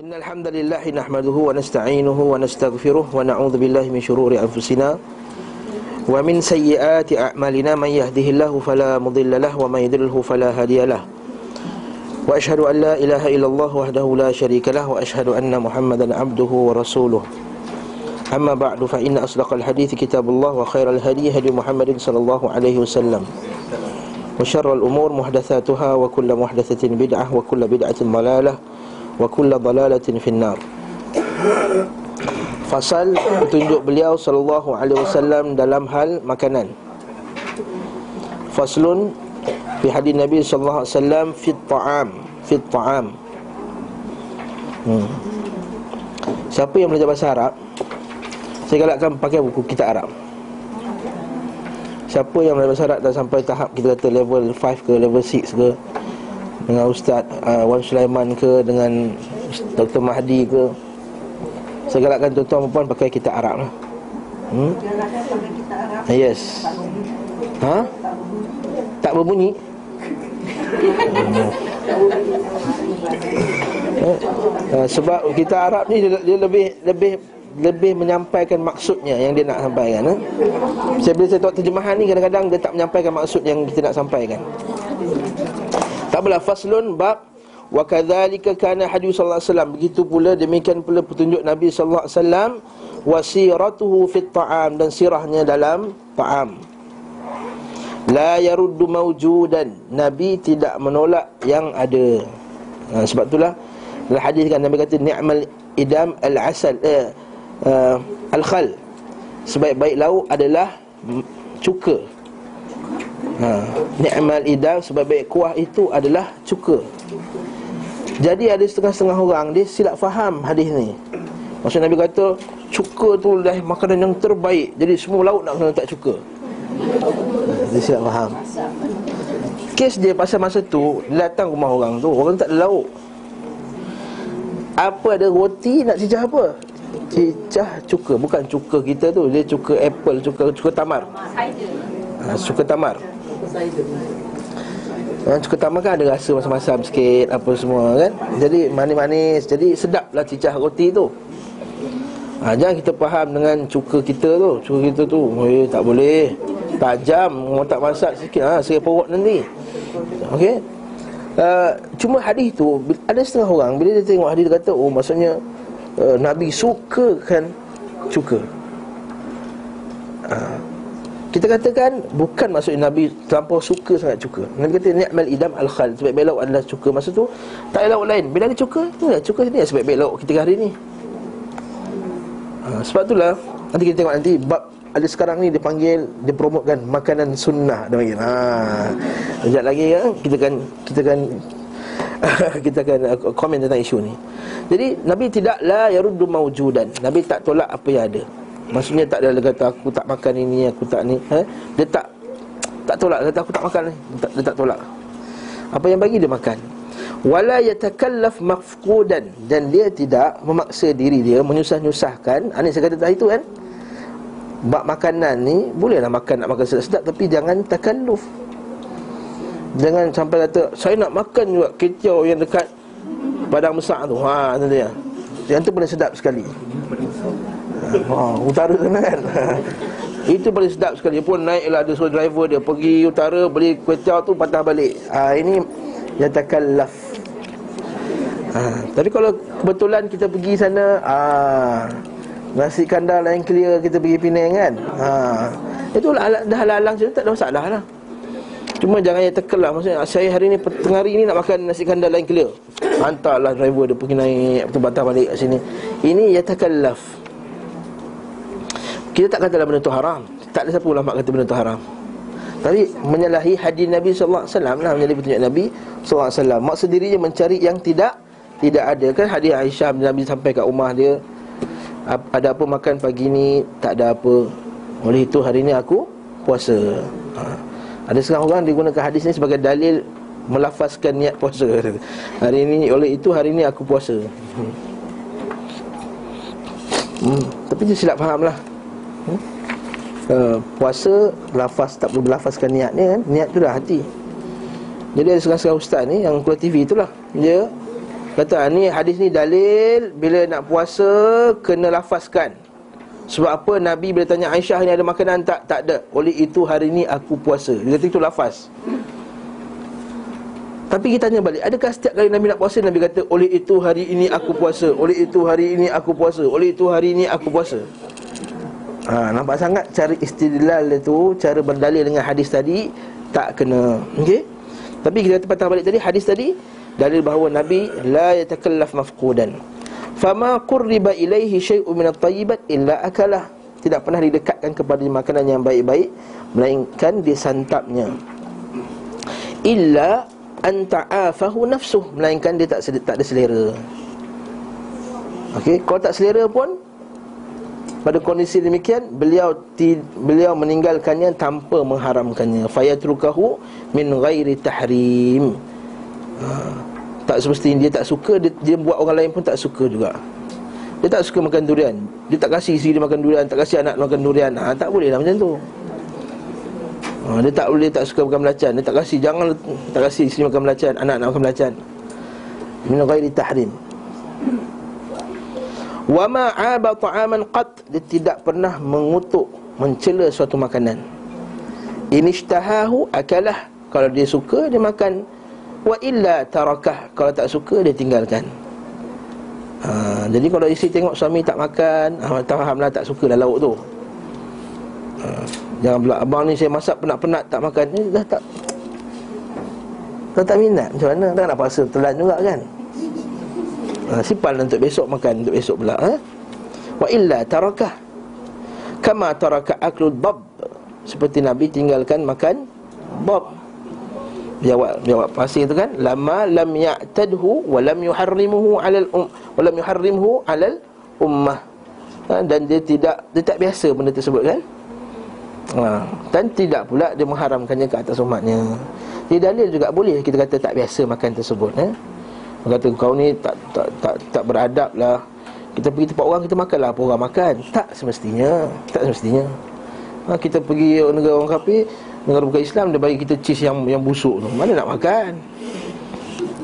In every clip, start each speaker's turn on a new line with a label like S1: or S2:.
S1: إن الحمد لله نحمده ونستعينه ونستغفره ونعوذ بالله من شرور أنفسنا ومن سيئات أعمالنا من يهده الله فلا مضل له ومن يضلله فلا هادي له. وأشهد أن لا إله إلا الله وحده لا شريك له وأشهد أن محمدا عبده ورسوله. أما بعد فإن أصدق الحديث كتاب الله وخير الهدي هدي محمد صلى الله عليه وسلم. وشر الأمور محدثاتها وكل محدثة بدعة وكل بدعة ضلالة. wa kullu dalalatin finnar. Fasal petunjuk beliau sallallahu alaihi wasallam dalam hal makanan. Faslun fi hadis nabi sallallahu alaihi wasallam fi ta'am fi ta'am. Hmm. siapa yang belajar bahasa arab saya galakkan pakai buku kitab arab. Siapa yang belajar bahasa arab dah sampai tahap kita kata level 5 ke level 6 ke dengan Ustaz uh, Wan Sulaiman ke dengan Dr. Mahdi ke saya galakkan tuan-tuan dan puan pakai kitab Arab lah. Hmm? Yes. Ha? Tak berbunyi? Uh, sebab kita Arab ni dia, dia lebih lebih lebih menyampaikan maksudnya yang dia nak sampaikan eh? Saya bila saya tengok terjemahan ni kadang-kadang dia tak menyampaikan maksud yang kita nak sampaikan. Apalah faslun bab wa kadzalika kana hadis sallallahu alaihi wasallam begitu pula demikian pula petunjuk Nabi sallallahu alaihi wasallam wasiratuhu fit ta'am dan sirahnya dalam ta'am. La yaruddu mawjudan Nabi tidak menolak yang ada. Ha, sebab itulah dalam hadis kan Nabi kata ni'mal idam al-asal eh, uh, al-khal sebaik-baik lauk adalah cuka ha, ni'mal idam sebaik-baik kuah itu adalah cuka. Jadi ada setengah-setengah orang dia silap faham hadis ni. Maksud Nabi kata cuka tu dah makanan yang terbaik. Jadi semua lauk nak kena letak cuka. Dia silap faham. Kes dia pasal masa tu dia datang rumah orang tu orang tak ada lauk. Apa ada roti nak cicah apa? Cicah cuka. Bukan cuka kita tu dia cuka apple cuka cuka tamar. Ha, cuka tamar ha, tamar kan ada rasa masam-masam sikit apa semua kan? Jadi manis-manis jadi sedaplah cicah roti tu. Ha, jangan kita faham dengan cuka kita tu. Cuka kita tu eh tak boleh. Tajam orang tak masak sikit. Ha saya perut nanti. Okey? Uh, cuma hadis tu ada setengah orang bila dia tengok hadis dia kata oh maksudnya uh, Nabi sukakan cuka. Uh, kita katakan bukan maksud Nabi terlampau suka sangat cuka. Nabi kata ni'mal idam al khal sebaik-baik lauk adalah cuka. Maksud tu tak ada lauk lain. Bila ada cuka, tu lah cuka ni sebaik-baik lauk kita hari ni. Uh, sebab itulah nanti kita tengok nanti bab ada sekarang ni dipanggil dipromotkan makanan sunnah dia panggil. Ha. Sekejap lagi ya kita kan kita kan kita akan uh, komen tentang isu ni. Jadi Nabi tidak la yaruddu maujudan. Nabi tak tolak apa yang ada. Maksudnya tak ada kata aku tak makan ini, aku tak ni, eh? Dia tak tak tolak kata aku tak makan ni. Dia tak, dia tak tolak. Apa yang bagi dia makan. Wala yatakallaf mafqudan dan dia tidak memaksa diri dia menyusah-nyusahkan. Ani saya kata tadi tu kan? Bak makanan ni Bolehlah makan nak makan sedap-sedap Tapi jangan takalluf Jangan sampai kata Saya nak makan juga kicau yang dekat Padang besar tu ha, tu dia. Yang tu paling sedap sekali ha, Utara kan? Itu paling sedap sekali pun. Naiklah ada suruh driver dia Pergi utara beli kicau tu patah balik. Ha, Ini yang takallaf ha, Tapi kalau kebetulan kita pergi sana ah, Nasi kandar lain clear kita pergi Penang kan? Ha. Itu dah lalang cerita tak ada masalah lah. Cuma jangan yang tekel lah Maksudnya saya hari ni Tengah hari ni nak makan nasi kandar lain clear. Hantarlah driver dia pergi naik Betul batah balik kat sini. Ini ya takallaf Kita tak kata benda tu haram. Tak ada siapa ulama kata benda tu haram. Tapi menyalahi hadis Nabi SAW lah Menyalahi petunjuk Nabi SAW Maksud dirinya mencari yang tidak Tidak ada. Kan hadis Aisyah Nabi sampai kat rumah dia ada apa makan pagi ni? Tak ada apa. Oleh itu hari ni aku puasa. Ha. ada setengah orang digunakan hadis ni sebagai dalil melafazkan niat puasa. Hari ni oleh itu hari ni aku puasa. Hmm. Hmm. tapi dia silap faham lah uh, puasa lafaz tak perlu melafazkan niat ni kan? Niat tu dah hati. Jadi ada setengah-setengah ustaz ni yang keluar TV itulah dia Kata ah, ni hadis ni dalil Bila nak puasa Kena lafazkan. Sebab apa? Nabi bila tanya Aisyah ni ada makanan tak? Tak ada. Oleh itu hari ni aku puasa. Dia kata itu lafaz. Tapi kita tanya balik Adakah setiap kali Nabi nak puasa Nabi kata Oleh itu hari ini aku puasa. Oleh itu hari ini aku puasa. Oleh itu hari ini aku puasa ha, Nampak sangat cara istidlal itu Cara berdalil dengan hadis tadi Tak kena Okey? Tapi kita kata patah balik tadi Hadis tadi dalil bahawa Nabi la yatakallaf mafqudan. Fama qurriba ilaihi syai'un min at-tayyibat illa akalah. Tidak pernah didekatkan kepada makanan yang baik-baik melainkan disantapnya. Illa an ta'afahu nafsuh melainkan dia tak tak ada selera. Okey kalau tak selera pun pada kondisi demikian beliau ti, beliau meninggalkannya tanpa mengharamkannya. Fayatrukahu min ghairi tahrim. Ha. Tak semestinya dia tak suka dia, dia buat orang lain pun tak suka juga. Dia tak suka makan durian. Dia tak kasih isteri dia makan durian Tak kasih anak makan durian. Ha, Tak boleh lah macam tu. Ha, Dia tak boleh tak suka makan belacan. Dia tak kasih Jangan tak kasih isteri makan belacan Anak nak makan belacan. Min ghairi tahrim Wa ma 'aba ta'aman qat. Dia tidak pernah mengutuk mencela suatu makanan. Inishtahahu akalah. Kalau dia suka dia makan. Wa illa tarakah. Kalau tak suka dia tinggalkan. Ha, Jadi kalau isteri tengok suami tak makan Tak fahamlah tak suka lah lauk tu. Ha, Jangan pula Abang ni saya masak penat-penat tak makan. Ni dah tak. Dah tak minat. Macam mana? Tak nak puasa telan juga kan ha, Simpan untuk besok makan Untuk besok pula ha? Wa illa tarakah. Kama tarakah aklul bab Seperti Nabi tinggalkan makan Bab jawab jawab pasir tu kan? Lama lam ya'tadhu wa lam yuharrimuhu 'alal um wa lam yuharrimhu 'alal ummah. Ha, dan dia tidak dia tak biasa benda tersebut kan? Ha, dan tidak pula dia mengharamkannya ke atas umatnya. Dia dalil juga boleh kita kata tak biasa makan tersebut eh kata kau ni tak tak tak, tak beradab lah. Kita pergi tempat orang kita makanlah apa orang makan? Tak semestinya tak semestinya. Ha, kita pergi negara orang kafir Negara bukan Islam Dia bagi kita cheese yang yang busuk tu. Mana nak makan?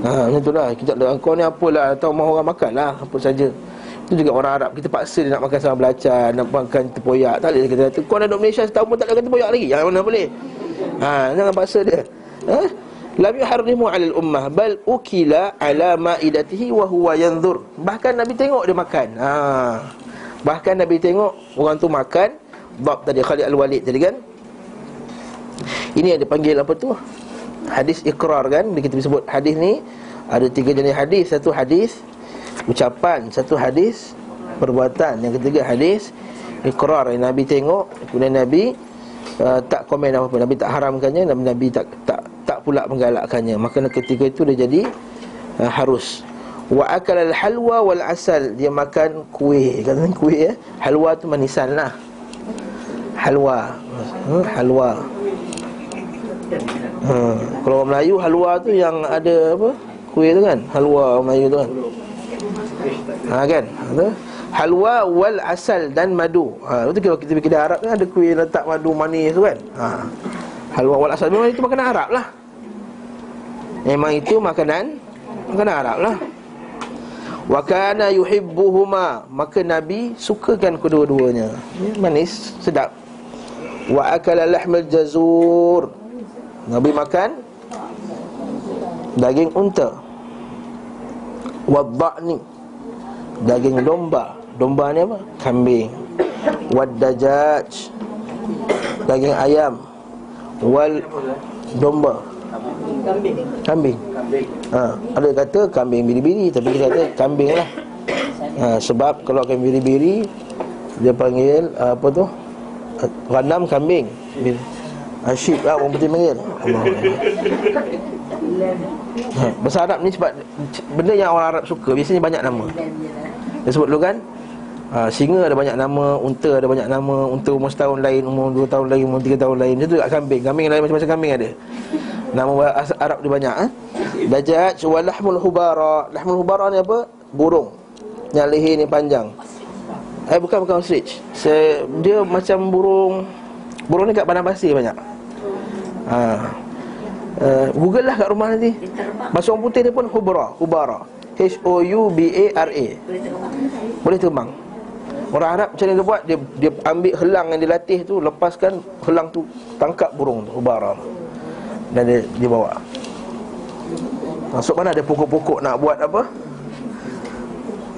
S1: Ha, macam tu lah. Kita kau ni apalah Atau mahu orang makan lah Apa saja. Itu juga orang Arab Kita paksa dia nak makan sama belacan Nak makan terpoyak Tak boleh kita kata Kau nak duduk Malaysia setahun pun tak makan terpoyak lagi. Yang mana boleh? Ha, jangan paksa dia. Ha? Lam yuharrimu 'alal ummah bal ukila 'ala ma'idatihi wa huwa yanzur. Bahkan Nabi tengok dia makan. Ha. Bahkan Nabi tengok orang tu makan bab tadi Khalid Al-Walid tadi kan. Ini yang dipanggil apa tu? Hadis ikrar kan kita sebut hadis ni Ada tiga jenis hadis Satu hadis Ucapan Satu hadis Perbuatan Yang ketiga hadis Ikrar yang Nabi tengok Kemudian Nabi uh, Tak komen apa-apa. Nabi tak haramkannya Nabi, Nabi tak, tak tak pula menggalakkannya. Maka ketika itu dia jadi uh, Harus. Wa akal al-halwa wal-asal. Dia makan kuih. Kata kuih ya Halwa tu manisan lah. Halwa. Hmm, Halwa. Ha, Kalau orang Melayu halwa tu yang ada apa? Kuih tu kan? Halwa orang Melayu tu kan? Ha kan? Ha, Halwa wal asal dan madu. Ha, Itu kalau kita pergi Arab kan Ada kuih letak madu manis tu kan? Ha. Halwa wal asal. Memang itu makanan Arab lah. Memang itu makanan Makanan Arab lah. Wa kana yuhibbuhuma. Maka nabi sukakan kedua-duanya. Manis sedap. Wa akala lahmal jazur. Nabi makan daging unta. Wadda'ni daging domba domba ni apa? Kambing. Waddajaj daging ayam. Wal domba. Kambing. Kambing. Ha ada kata kambing biri-biri tapi kita kata kambing lah. Ha, sebab kalau kambing biri-biri dia panggil apa tu? Ghanam kambing. Asyik lah orang putih panggil ha, Bahasa Arab ni sebab Benda yang orang Arab suka Biasanya banyak nama. Dia sebut dulu kan ha, Singa ada banyak nama Unta ada banyak nama Unta umur setahun lain Umur dua tahun lain Umur tiga tahun lain Macam tu kambing. Kambing lain macam-macam kambing ada. Nama Arab dia banyak eh? Dajat Walahmul hubara. Lahmul hubara ni apa? Burung. Yang leher ni panjang. Eh bukan bukan ostrich. Dia macam burung. Burung ni kat padang pasir banyak. Ha. Uh, Google lah kat rumah nanti. Bahasa orang putih dia pun hubara. Hubara. H O U B A R A. Boleh terbang. Orang Arab macam mana dia buat? Dia dia ambil helang yang dilatih tu, lepaskan helang tu tangkap burung tu, ubara. Dan dia dia bawa. Masuk mana ada pokok-pokok nak buat apa?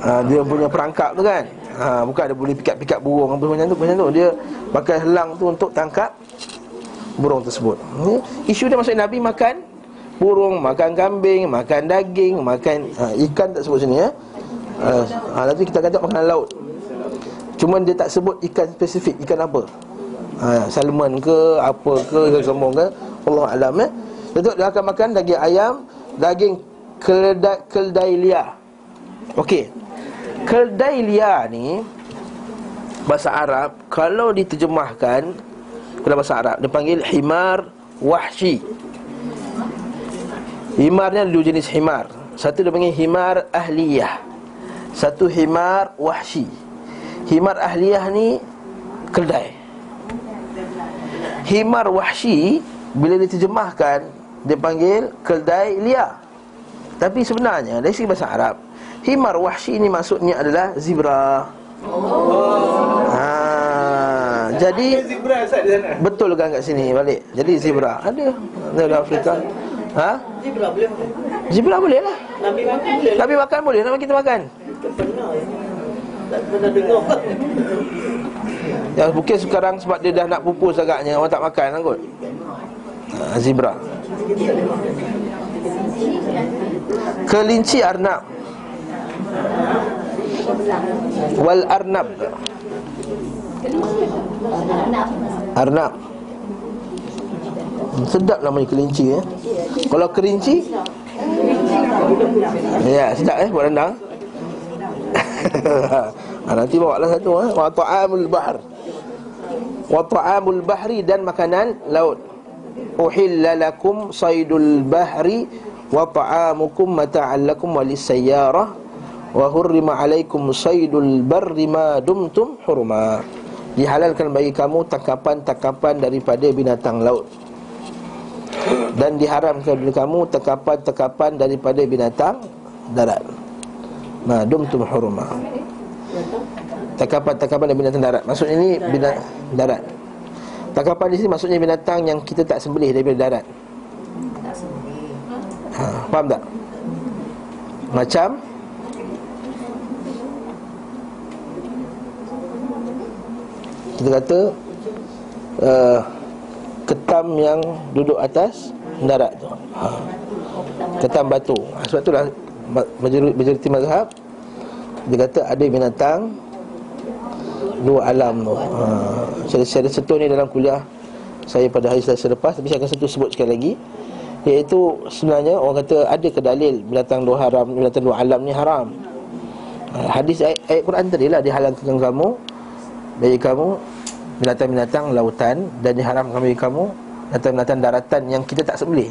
S1: Ha, dia punya perangkap tu kan. Ha, bukan ada boleh pikat-pikat burung apa macam tu, macam tu. Dia pakai helang tu untuk tangkap burung tersebut. Ni isu dia maksud Nabi makan burung, makan kambing, makan daging, makan ha, ikan tak sebut sini ya. Ha, ha, nanti kita kata makanan laut. Cuma dia tak sebut ikan spesifik, ikan apa. Ha, salmon ke, apa ke, ikan sombong ke. Allah Alam ya. Tentu dia akan makan daging ayam, daging keldai, keldai liar. Okey. Keldai liar ni bahasa Arab kalau diterjemahkan dalam bahasa Arab dia panggil himar wahshi. Himar ni ada dua jenis himar. Satu dia panggil himar ahliyah. Satu himar wahshi. Himar ahliyah ni keldai. Himar wahshi bila diterjemahkan dia panggil keldai liar. Tapi sebenarnya dari segi bahasa Arab, himar wahshi ni maksudnya adalah zebra. Oh. Ha, jadi zebra Betul kan kat sini balik. Jadi zebra ada dari Afrika. Ha? Zebra boleh. Zebra boleh lah. Nabi makan boleh. Nabi makan boleh, nama kita makan. Pernah. Ya mungkin sekarang sebab dia dah nak pupus agaknya orang tak makan lah kot. Ha, zebra. Kelinci arnab. Wal arnab. Arnab. Sedap namanya kelinci eh. Kalau kerinci Ya, sedap eh buat rendang. Ha, nanti bawa lah satu eh. Wa ta'amul bahr. Wa ta'amul bahri dan makanan laut. Uhilla lakum saydul bahri wa ta'amukum mata'an lakum walis sayyarah wa hurrima alaikum saydul barri ma dumtum hurma. Dihalalkan bagi kamu tangkapan-tangkapan daripada binatang laut dan diharamkan bagi kamu tekapan-tekapan daripada binatang darat. Nah, dumtum hurma. Tekapan-tekapan dari binatang darat. Maksudnya ini binatang darat. Tekapan di sini maksudnya binatang yang kita tak sembelih daripada darat. Ha, faham tak? Macam kita kata uh, ketam yang duduk atas darat tu. Ha. Ketam batu. Ha, sebab itulah majoriti mazhab dia kata ada binatang dua alam tu. Ha. Saya, saya sentuh ni dalam kuliah saya pada hari selasa lepas tapi saya akan sentuh sebut sekali lagi iaitu sebenarnya orang kata ada ke dalil binatang dua haram binatang dua alam ni haram. Ha, hadis ayat, ayat Quran tadi lah dihalalkan kamu dari kamu binatang-binatang lautan dan diharamkan bagi kamu binatang-binatang daratan yang kita tak sembelih.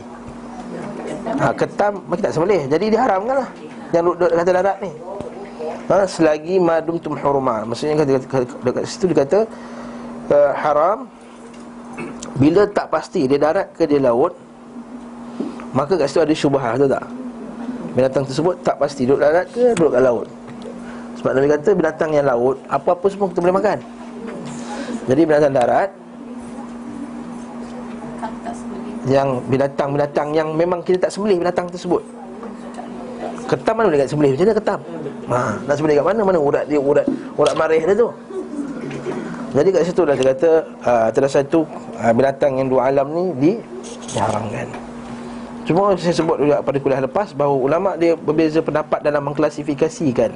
S1: Ha, ketam kita tak sembelih. Jadi diharamkan lah yang dekat darat ni. Ha, selagi madum tum hurma. Maksudnya dekat, dekat situ dia kata uh, haram bila tak pasti dia darat ke dia laut maka kat situ ada syubhah tu tak? Binatang tersebut tak pasti duduk darat ke duduk kat laut. Sebab Nabi kata binatang yang laut apa-apa semua kita boleh makan. Jadi binatang darat yang binatang-binatang yang memang kita tak sembelih binatang tersebut. Ketam mana boleh sembelih? Macam mana ketam? Ha, nak sembelih kat mana? Mana urat dia urat urat marih dia tu. Jadi kat situ dah dia kata uh, terasa satu uh, binatang yang dua alam ni di diharamkan. Cuma saya sebut juga pada kuliah lepas bahawa ulama dia berbeza pendapat dalam mengklasifikasikan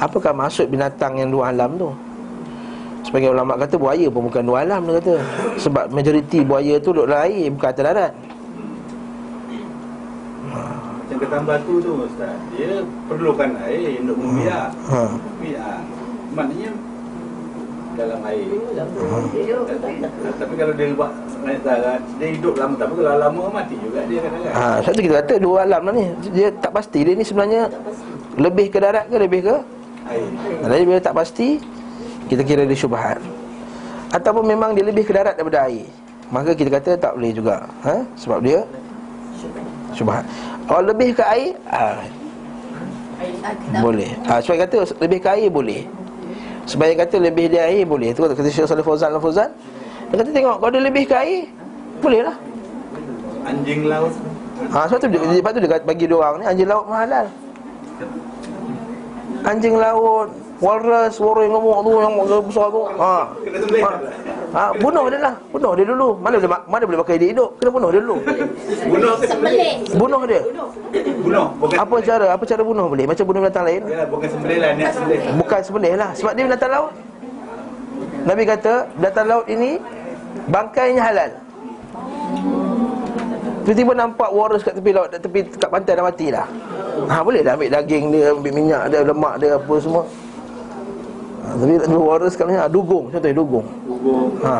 S1: apakah maksud binatang yang dua alam tu. Sebagai ulama kata buaya pun bukan dua alam dia kata. Sebab majoriti buaya tu duduk dalam air bukan atas darat.
S2: Macam ketam batu tu ustaz. Dia perlukan air untuk membiak. Ha. Biak. Maknanya dalam air. Ha. Tapi kalau dia buat naik darat, dia hidup lama tapi kalau lama mati juga dia kadang-kadang.
S1: Ha, satu kita kata dua alam lah ni. Dia tak pasti. Dia ni sebenarnya lebih ke darat ke lebih ke air. Jadi bila tak pasti, kita kira dia syubhat. Ataupun memang dia lebih ke darat daripada air. Maka kita kata tak boleh juga. Ha? sebab dia syubhat. Kalau lebih ke air ha. Boleh. Ha, Sebab kata lebih ke air boleh. Sebab yang kata lebih dia air boleh. Itu kata Syekh Salih Fauzan Al-Fauzan Dia kata tengok Kalau dia lebih ke air Boleh lah.
S2: Anjing laut.
S1: Ha, Sebab tu dia, sebab tu dia bagi dia orang ni Anjing laut mahalal Anjing laut Walrus, warung yang gemuk tu Yang besar tu. Ha. Ha. ha. Bunuh dia lah. Bunuh dia dulu. Mana boleh, mana boleh pakai dia hidup? Kena bunuh dia dulu.
S2: Bunuh. Ke
S3: Sembelih.
S1: Bunuh dia.
S2: Bunuh. Bukan
S1: Apa cara Apa cara bunuh boleh? Macam bunuh binatang lain?
S2: Ya, bukan sembelih lah Niat sembelih.
S1: Bukan sembelih lah. Sebab dia binatang laut. Nabi kata Binatang laut ini Bangkainya halal. Tiba-tiba nampak walrus kat tepi laut Kat tepi kat pantai dah mati dah Ha boleh dah ambil daging dia Ambil minyak dia Lemak dia apa semua ha, Tapi walrus kat mana Dugong Contohnya dugong ha.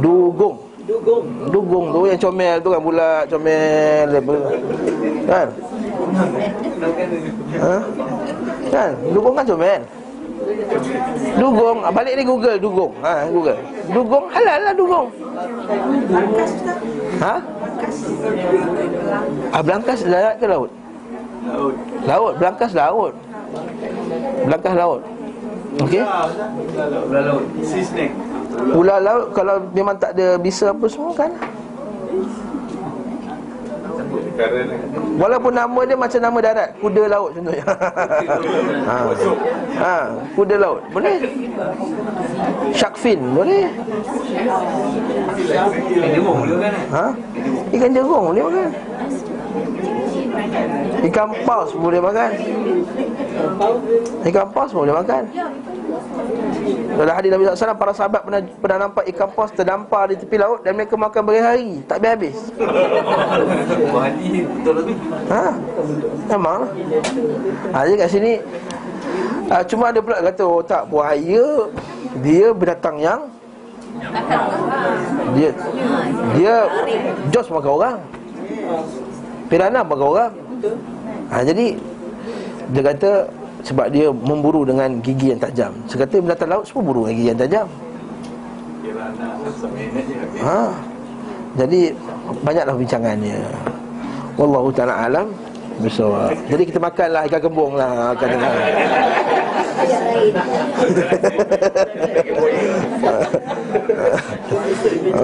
S1: Dugong
S4: Dugong.
S1: Dugong tu yang comel tu kan bulat comel apa. Kan? Ha? Kan? Dugong kan comel. Dugong, ah, balik ni Google dugong. Ha, Google. Dugong halal lah dugong. Ha? Ah, belangkas darat ke laut?
S2: Laut
S1: Laut, belangkas laut. Belangkas laut. Okey?
S2: Ular laut
S1: kalau memang tak ada bisa apa semua kan? Walaupun nama dia macam nama darat Kuda laut contohnya ha. ha. Kuda laut Boleh Shark fin Boleh ha? Ikan jerung boleh makan Ikan paus boleh makan? Ikan paus boleh makan? Dalam hadis Nabi SAW Para sahabat pernah, pernah nampak ikan paus Terdampar di tepi laut Dan mereka makan berhari Tak habis-habis Ha? Memang. Ha, Jadi kat sini ha, Cuma ada pula kata Oh tak, buaya Dia binatang yang Dia Dia Jos makan orang Piranha makan orang ha, Jadi Dia kata Sebab dia memburu dengan gigi yang tajam Saya kata binatang laut semua buru dengan gigi yang tajam Ha. Jadi banyaklah bincangannya. Wallahu taala alam bisawab. Jadi kita makanlah ikan kembung lah kata kan.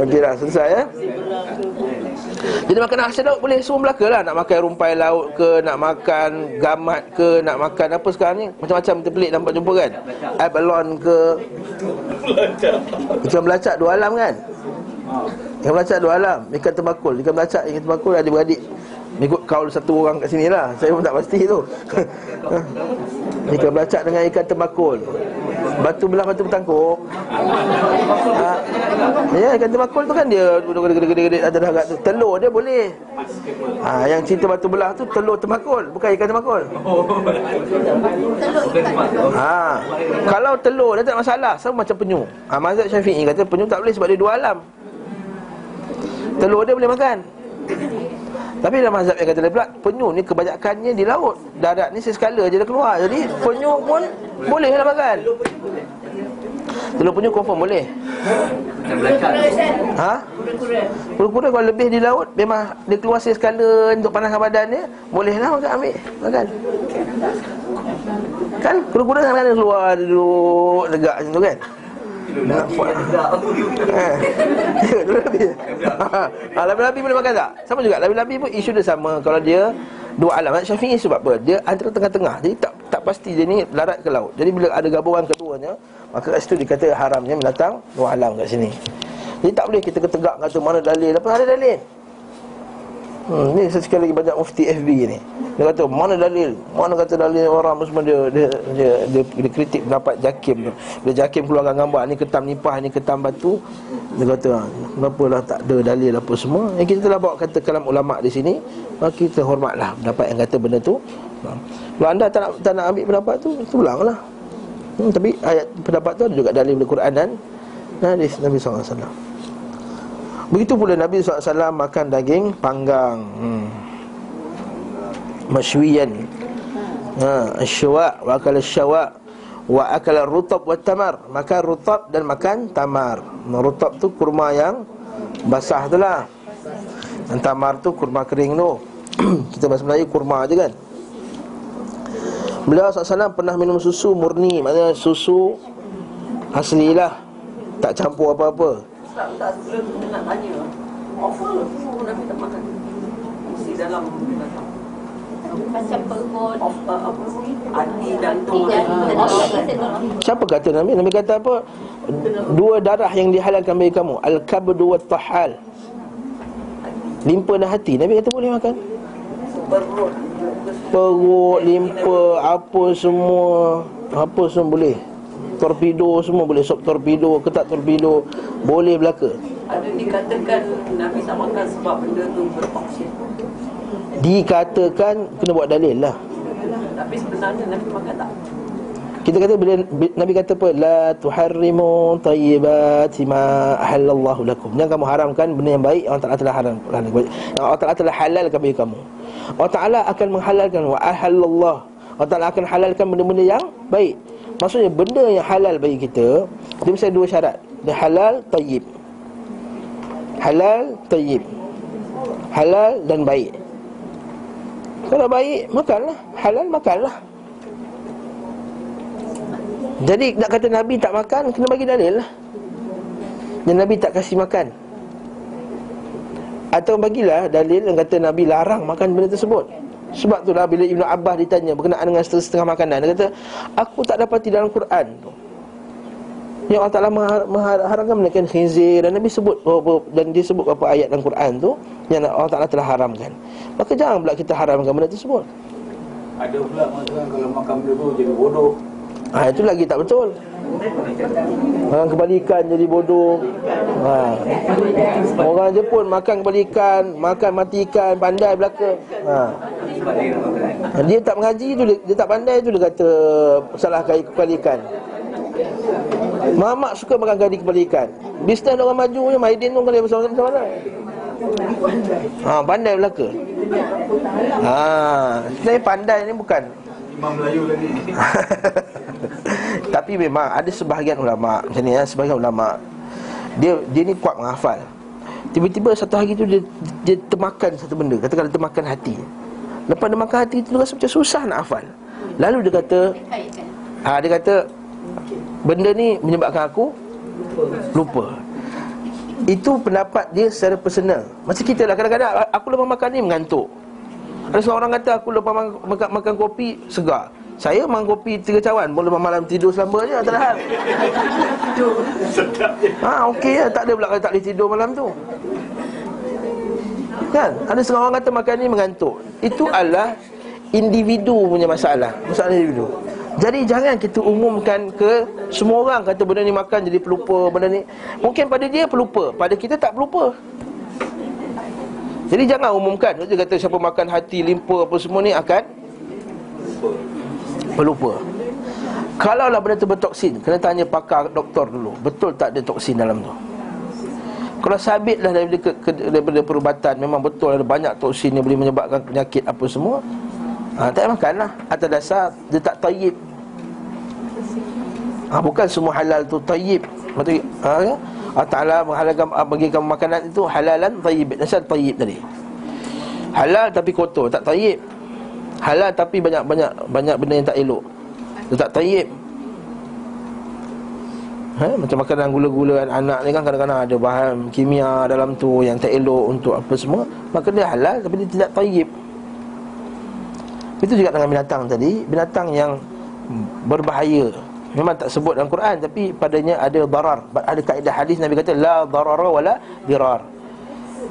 S1: Okey dah selesai ya. Jadi makan hasil laut boleh semua Melaka lah. Nak makan rumpai laut ke Nak makan gamat ke Nak makan apa sekarang ni Macam-macam terpelik nampak jumpa kan? Abalone ke. Ikan belacak dua alam kan? Ikan belacak dua alam Ikan terbakul. Ikan belacak, ikan terbakul ada beradik Mengikut kaul satu orang kat sini lah. Saya pun tak pasti tu. Ikan belacak dengan ikan terbakul Batu belah batu bertangkuk. Ha. Ya ikan terbakul tu kan dia Gede-gede ada dah tu. Telur dia boleh. Ha, Yang cerita batu belah tu telur terbakul Bukan ikan
S3: ikan.
S1: ha. Kalau telur dia tak masalah Sama macam penyu. Ha, Mazhab Syafi'i kata penyu tak boleh sebab dia dua alam. Telur dia boleh makan Tapi dalam mazhab yang kata dia pula Penyu ni kebanyakannya di laut. Darat ni seskala je dah keluar. Jadi penyu pun boleh lah makan. Telur penyu confirm boleh. Ha? Kura-kura kalau lebih di laut Memang dia keluar seskala Untuk panaskan badan dia Boleh lah makan ambil Makan. Kan? Kura-kura kadang-kadang keluar Dia duduk legak macam tu kan Nampak Eh, Ya, labi-labi ha, Labi-labi boleh makan tak? Sama juga, labi-labi pun isu dia sama. Kalau dia dua alam Syafi'i sebab apa? Dia antara tengah-tengah. Jadi tak tak pasti dia ni darat ke laut. Jadi bila ada gabungan keduanya Maka kat situ dikata haramnya binatang dua alam kat sini. Jadi tak boleh kita ketegak kata mana dalil Apa. Ada dalil? Hmm, ni sekali lagi banyak mufti FB ni. Dia kata mana dalil? Mana kata dalil orang semua dia dia dia, dia, dia kritik pendapat Jakim tu. Bila Jakim keluarkan gambar ni ketam nipah ni ketam batu. Dia kata "Ha, kenapa lah tak ada dalil apa semua. Yang kita telah bawa kata kalam ulama di sini, kita hormatlah pendapat yang kata benda tu. Kalau anda tak nak tak nak ambil pendapat tu, tulanglah. Hmm, tapi ayat pendapat tu ada juga dalil dari Quran dan hadis Nabi wasallam. Begitu pula Nabi SAW makan daging panggang hmm. Masywiyan ha, Syawak Wa akal syawak Wa akal rutab wa tamar. Makan rutab dan makan tamar. Rutab tu kurma yang Basah tu lah. Dan tamar tu kurma kering tu. Kita bahasa Melayu kurma je kan? Beliau SAW pernah minum susu murni. Maksudnya susu aslilah Tak campur apa-apa.
S4: Tak, tak, sebelum nak tanya Apa suruh Nabi tak makan? Isi dalam uh, apa Hati dan
S3: Tidak
S1: Siapa kata Nabi? Nabi kata apa? Dua darah yang dihalalkan bagi kamu. Al-kabdu wa tahal Limpa dan hati. Nabi kata boleh makan?
S4: Perut.
S1: Perut, limpa, apa semua. Apa semua boleh. Torpedo semua boleh. Sop torpedo, ketak torpedo Boleh belaka.
S4: Ada dikatakan Nabi tak makan sebab benda tu bertoksin
S1: Dikatakan Kena buat dalil lah
S4: Tapi sebenarnya Nabi makan tak?
S1: Kita kata bila bi- Nabi kata apa la tuharrimu tayyibati ma halallahu lakum. Jangan kamu haramkan benda yang baik Allah Taala telah haram. Allah Taala telah halalkan bagi kamu. Allah Taala akan menghalalkan wa ahallallah. Allah Taala akan halalkan benda-benda yang baik. Maksudnya benda yang halal bagi kita dia mesti ada dua syarat. Dia halal tayyib. Halal tayyib. Halal dan baik. Kalau baik makanlah, halal makanlah. Jadi nak kata Nabi tak makan Kena bagi dalil lah. Dan Nabi tak kasih makan. Atau bagilah dalil yang kata Nabi larang makan benda tersebut. Sebab itulah bila Ibn Abbas ditanya Berkenaan dengan setengah-setengah makanan Dia kata Aku tak dapati dalam Quran tu yang Allah Ta'ala mengharamkan menaikkan khinzir. Dan Nabi sebut Dan dia sebut beberapa ayat dalam Quran tu Yang Allah Ta'ala telah haramkan. Maka jangan pula kita haramkan benda tersebut.
S2: Ada pula mengatakan kalau makan benda tu jadi bodoh.
S1: Ha, itu lagi tak betul. Orang kebalikan jadi bodoh. Ha. Orang Jepun makan kebalikan Makan mati ikan Pandai belaka. Ha. Dia tak mengaji tu dia, dia tak pandai tu Dia kata Salah kali kebalikan Mamak suka makan kali kebalikan Bisnes orang maju je Maidin tu kali bersama macam mana? Ha, pandai belaka. Ha, sebenarnya pandai ni bukan.
S2: Imam Melayu lagi
S1: Tapi memang ada sebahagian ulama macam ni ya, sebahagian ulama. Dia dia ni kuat menghafal. Tiba-tiba satu hari tu dia dia termakan satu benda, katakan dia termakan hati. Lepas dia makan hati tu dia rasa macam susah nak hafal. Lalu dia kata ha, dia kata benda ni menyebabkan aku lupa. Itu pendapat dia secara personal. Macam kita lah kadang-kadang aku lepas makan ni mengantuk. Ada seorang kata aku lepas makan, makan, kopi segar. Saya makan kopi tiga cawan Boleh malam tidur selama je Tak ada hal Ha okey lah Tak ada pula kata tak boleh tidur malam tu Kan Ada setengah orang kata makan ni mengantuk Itu adalah Individu punya masalah Masalah individu jadi jangan kita umumkan ke semua orang kata benda ni makan jadi pelupa benda ni. Mungkin pada dia pelupa, pada kita tak pelupa. Jadi jangan umumkan Dia kata siapa makan hati, limpa apa semua ni akan Pelupa Kalau lah benda tu bertoksin Kena tanya pakar doktor dulu Betul tak ada toksin dalam tu Kalau sabit lah daripada, ke, ke, daripada perubatan Memang betul ada banyak toksin yang boleh menyebabkan penyakit apa semua ha, Tak payah makan lah Atas dasar dia tak tayyib. Ha, Bukan semua halal tu tayyib. Betul ha, ya? Allah Ta'ala menghalalkan bagi kamu makanan itu halalan tayyib. Nasal tayyib tadi. Halal tapi kotor, tak tayyib. Halal tapi banyak-banyak banyak benda yang tak elok. Dia tak tayyib. Ha? Macam makanan gula-gula anak ni kan kadang-kadang ada bahan kimia dalam tu Yang tak elok untuk apa semua. Maka dia halal tapi dia tidak tayyib Itu juga dengan binatang tadi Binatang yang berbahaya. Memang tak sebut dalam Quran Tapi padanya ada darar. Ada kaedah hadis Nabi kata La darara wala dirar.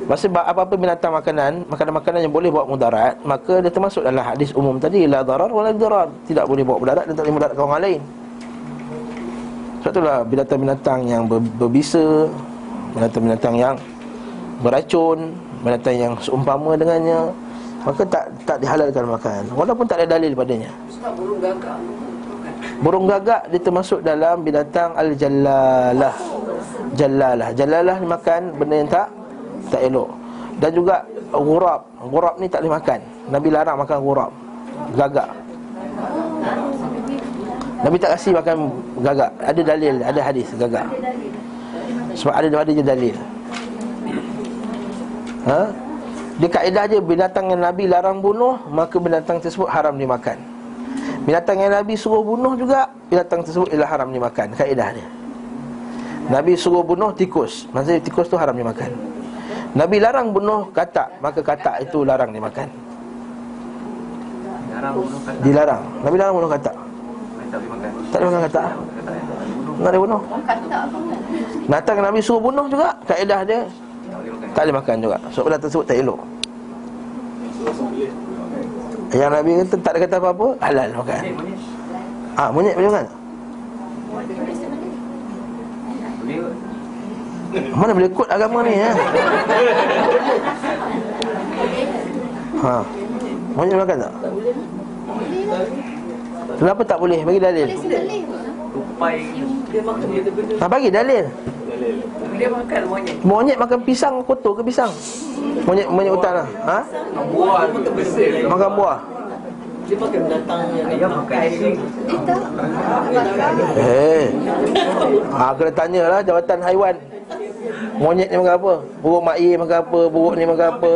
S1: Maksud apa-apa binatang makanan Makanan-makanan yang boleh bawa mudarat Maka dia termasuk dalam hadis umum tadi La darar wala dirar. Tidak boleh bawa mudarat dan tak boleh mudaratkan orang lain. Sebab itulah binatang-binatang yang ber- berbisa Binatang-binatang yang beracun Binatang yang seumpama dengannya Maka tak tak dihalalkan makan Walaupun tak ada dalil padanya
S4: Ustaz burung gagak
S1: Burung gagak dia termasuk dalam binatang al-jallalah. Jallalah. Jallalah ni makan benda yang tak tak elok. Dan juga ghurab. Ghurab ni tak boleh makan. Nabi larang makan ghurab. Gagak. Nabi tak kasih makan gagak. Ada dalil, ada hadis gagak. Sebab ada ada je dalil. Ha? Dia kaedah je binatang yang Nabi larang bunuh, maka binatang tersebut haram dimakan. Binatang yang Nabi suruh bunuh juga Binatang tersebut ialah haram dimakan. Kaedah dia Nabi suruh bunuh tikus. Maksudnya tikus tu haram dimakan. Nabi larang bunuh katak Maka katak itu larang dimakan. Dilarang. Nabi larang bunuh katak.
S5: Tak boleh makan.
S1: Tak boleh makan katak.
S5: Tak boleh bunuh?
S1: Binatang yang Nabi suruh bunuh juga Kaedah dia
S5: Tak boleh makan
S1: Tak juga Sebab benda tersebut tak elok Yang Nabi kata tak ada kata apa-apa Halal makan
S5: Eh monyet
S1: monyet boleh makan?
S5: Kot
S1: Mana boleh kod agama ni ya? Ha. Monyet boleh makan tak? Kenapa tak boleh? Bagi dalil.
S4: Benda-benda
S1: Ha, bagi dalil.
S4: Dia makan monyet
S1: Monyet makan pisang kotor ke pisang? Monyet monyet hutan lah. Ha?
S5: Buah
S1: Makan buah.
S4: Dia makan binatang yang
S5: Ayam makan
S3: Eh tak
S1: Eh. Ha, kena tanyalah jawatan haiwan. Monyet ni makan apa? Buruk mak ye makan apa? Buruk ni makan apa?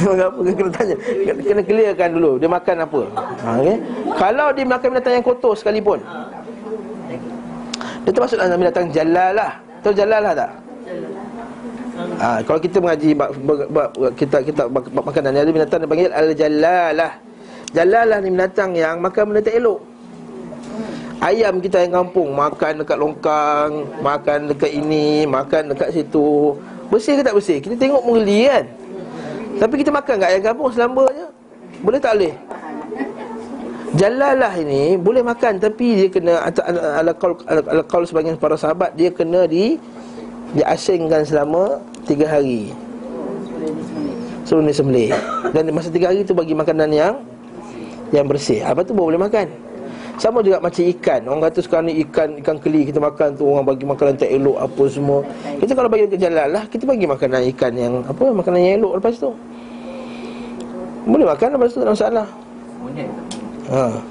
S1: makan apa? Kena tanya. Kena, kena clearkan dulu. Dia makan apa? Ha, okay? Kalau dia makan binatang yang kotor sekalipun. Dia termasuk dalam binatang jalalah. Tahu jalalah tak? Ha, kalau kita mengaji bab, bab, bab, kita kita bab, bab makanan ni ada binatang yang panggil al-jalalah. Jalalah ni binatang yang makan benda tak elok. Ayam kita yang kampung makan dekat longkang, makan dekat ini, makan dekat situ. Bersih ke tak bersih? Kita tengok menggeli kan. Tapi kita makan kat ayam kampung selamba je. Boleh tak boleh? Jalalah ini boleh makan tapi dia kena ala qaul ala, qaul sebagian para sahabat dia kena di diasingkan selama tiga hari. Sebelum disembelih. Dan masa tiga hari tu bagi makanan yang yang bersih. Apa tu boleh makan. Sama juga macam ikan. Orang kata sekarang ni ikan ikan keli kita makan tu orang bagi makanan tak elok apa semua. Kita kalau bagi jalan lah, kita bagi makanan ikan yang apa makanan yang elok lepas tu. Boleh makan lepas tu tak ada masalah.
S5: Monyet
S1: Ha.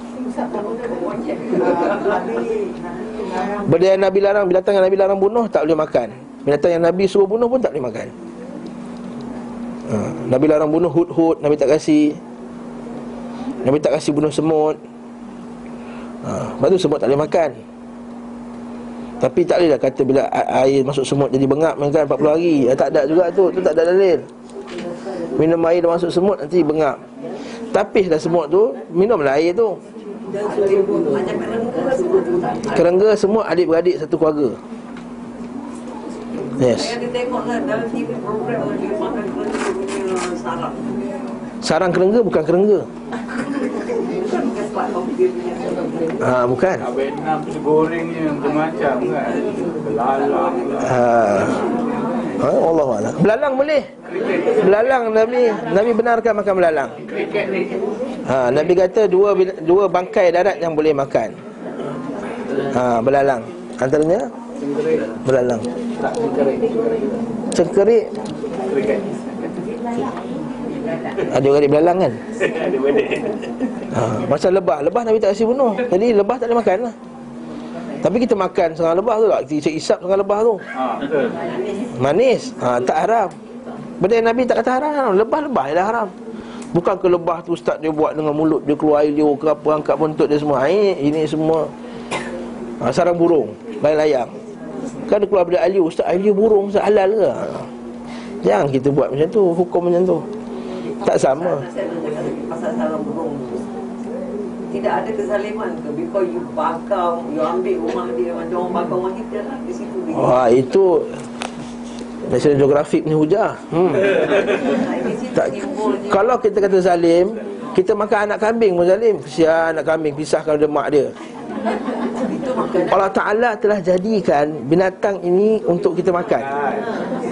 S1: Benda yang Nabi larang Binatang yang Nabi larang bunuh Tak boleh makan. Binatang yang Nabi suruh bunuh pun tak boleh makan. Ha. Nabi larang bunuh hud-hud Nabi tak kasih. Nabi tak kasih bunuh semut. Ha. Lepas tu semut tak boleh makan. Tapi tak boleh lah kata Bila air masuk semut jadi bengap Makan 40 hari. Ya, Tak ada juga tu Tu tak ada dalil. Minum air masuk semut Nanti bengap Tapis dah semut tu Minumlah air tu.
S4: Kerengga semua
S1: adik-beradik satu keluarga. Yes.
S4: Sarang
S1: kerengga bukan kerengga ha, Bukan.
S2: Vietnam tu gorengnya macam-macam kan. Belalang lah
S1: ha. Ha, Allah Allah Belalang boleh? Belalang Nabi Nabi benarkan makan belalang? Ha, Nabi kata dua dua bangkai darat yang boleh makan. Ha, Belalang. Antaranya? Belalang. Cengkerik. Ada orang adik belalang kan?
S2: Ada
S1: ha, Macam lebah. Lebah Nabi tak kasi bunuh. Jadi lebah tak boleh makan lah Tapi kita makan serang lebah tu tak? Kita isap serang lebah tu.
S2: Ha betul.
S1: Manis. Ha, Tak haram. Benda yang Nabi tak kata haram Lebah-lebah je lah haram. Bukan ke lebah tu Ustaz dia buat dengan mulut Dia keluar air liur ke apa Angkat buntut dia semua. Ha, Ini, ini semua ha, Sarang burung. Layang-layang Kan dia keluar dari air liur Ustaz air liur burung Ustaz halal ke. Jangan kita buat macam tu Hukum macam tu. Tak sama.
S4: Pasal sarang burung. Tidak ada kesaliman ke? Because you bakar You ambil rumah dia Macam orang bakar rumah kita lah Di situ dia.
S1: Wah itu National Geographic ni hujah hmm. Tak, Kalau kita kata zalim Kita makan anak kambing pun zalim. Kesian anak kambing Pisahkan dari mak dia. Allah Ta'ala telah jadikan Binatang ini Untuk kita makan.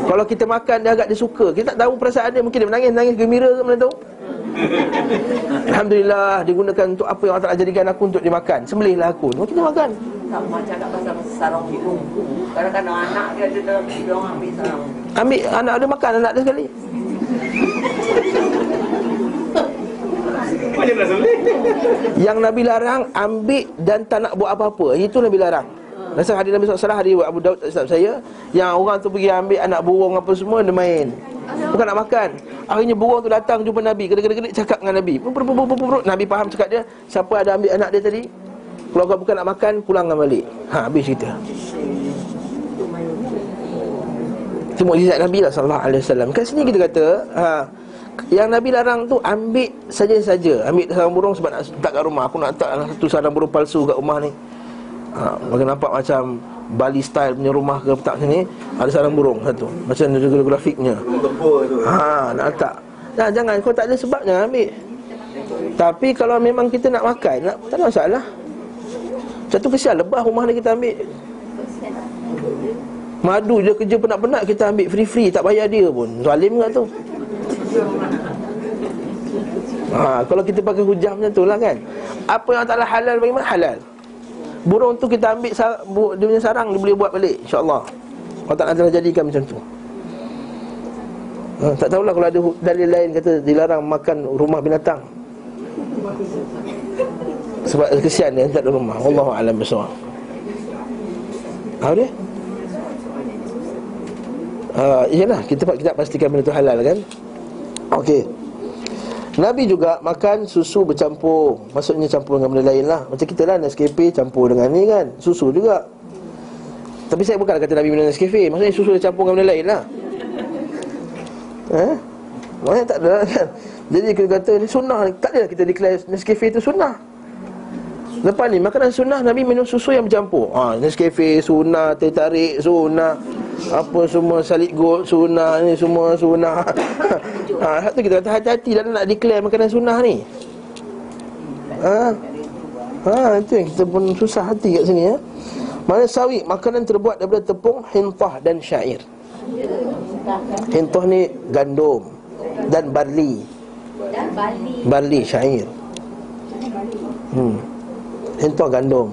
S1: Kalau kita makan Dia agak dia suka. Kita tak tahu perasaan dia. Mungkin dia menangis Nangis gembira ke mana tahu Alhamdulillah Digunakan untuk apa yang Allah Ta'ala jadikan aku Untuk dimakan. Sembelihlah aku. Kita makan.
S4: Sama cakap pasal sarang burung Kadang-kadang anak dia ada dalam Dia orang ambil sarang
S1: Ambil anak dia makan Anak dia sekali.
S2: Macam nak
S1: Yang Nabi larang Ambil dan tak nak buat apa-apa. Itu Nabi larang Rasa hadis Nabi SAW Hadis Abu Daud tak silap saya Yang orang tu pergi ambil anak burung apa semua Dia main Bukan nak makan Akhirnya burung tu datang jumpa Nabi Gedik-gedik cakap dengan Nabi. Nabi faham cakap dia Siapa ada ambil anak dia tadi Kalau kau bukan nak makan Pulangkan balik Ha habis cerita Itu mukjizat Nabi lah sallallahu alaihi wasallam. Kat sini kita kata, ha yang Nabi larang tu ambil saja-saja. Ambil sarang burung sebab nak letak kat rumah. Aku nak letak satu sarang burung palsu kat rumah ni. Ha, bagi nampak macam Bali style punya rumah ke petak sini Ada sarang burung satu. Macam ada grafiknya.
S2: Tu
S1: Ha, nak letak. Nah, jangan, kau tak ada sebab jangan ambil. Tapi kalau memang kita nak makan nak, Tak ada masalah. Satu kesian lebah rumah ni kita ambil. Madu je kerja penat-penat kita ambil free-free Tak bayar dia pun. Zalim kan tu. Ha, kalau kita pakai hujah macam tu lah kan. Apa yang tak halal bagaimana halal Burung tu kita ambil sar- bu- Dia punya sarang Dia boleh buat balik InsyaAllah Allah tak nak jadikan macam tu ha, Tak tahulah kalau ada dalil lain Kata dilarang makan rumah binatang Sebab kesian dia Tak ada rumah Wallahu a'lam bersawab Apa dia? Uh, iyalah kita kita pastikan benda tu halal kan. Okey. Nabi juga makan susu bercampur. Maksudnya campur dengan benda lain lah. Macam kita lah Nescafe campur dengan ni kan. Susu juga. Tapi saya bukan kata Nabi minum Nescafe. Maksudnya susu dia campur dengan benda lain lah. Eh? Maksudnya tak ada kan Jadi kita kata ni sunnah. Tak ada kita declare Nescafe tu sunnah. Lepas ni makanan sunnah Nabi minum susu yang bercampur. Ha, Nescafe sunnah Teh tarik sunnah Apa semua Salib gold sunnah Ni semua sunnah. Ha, Satu kita kata hati-hati Dan nak declare makanan sunnah ni. Ha? ha, Itu yang kita pun susah hati kat sini ya. Mana sawi Makanan terbuat daripada tepung Hintah dan syair. Hintah ni gandum Dan barli.
S3: Dan.
S1: Barli. Syair. Hmm. Hintah gandum.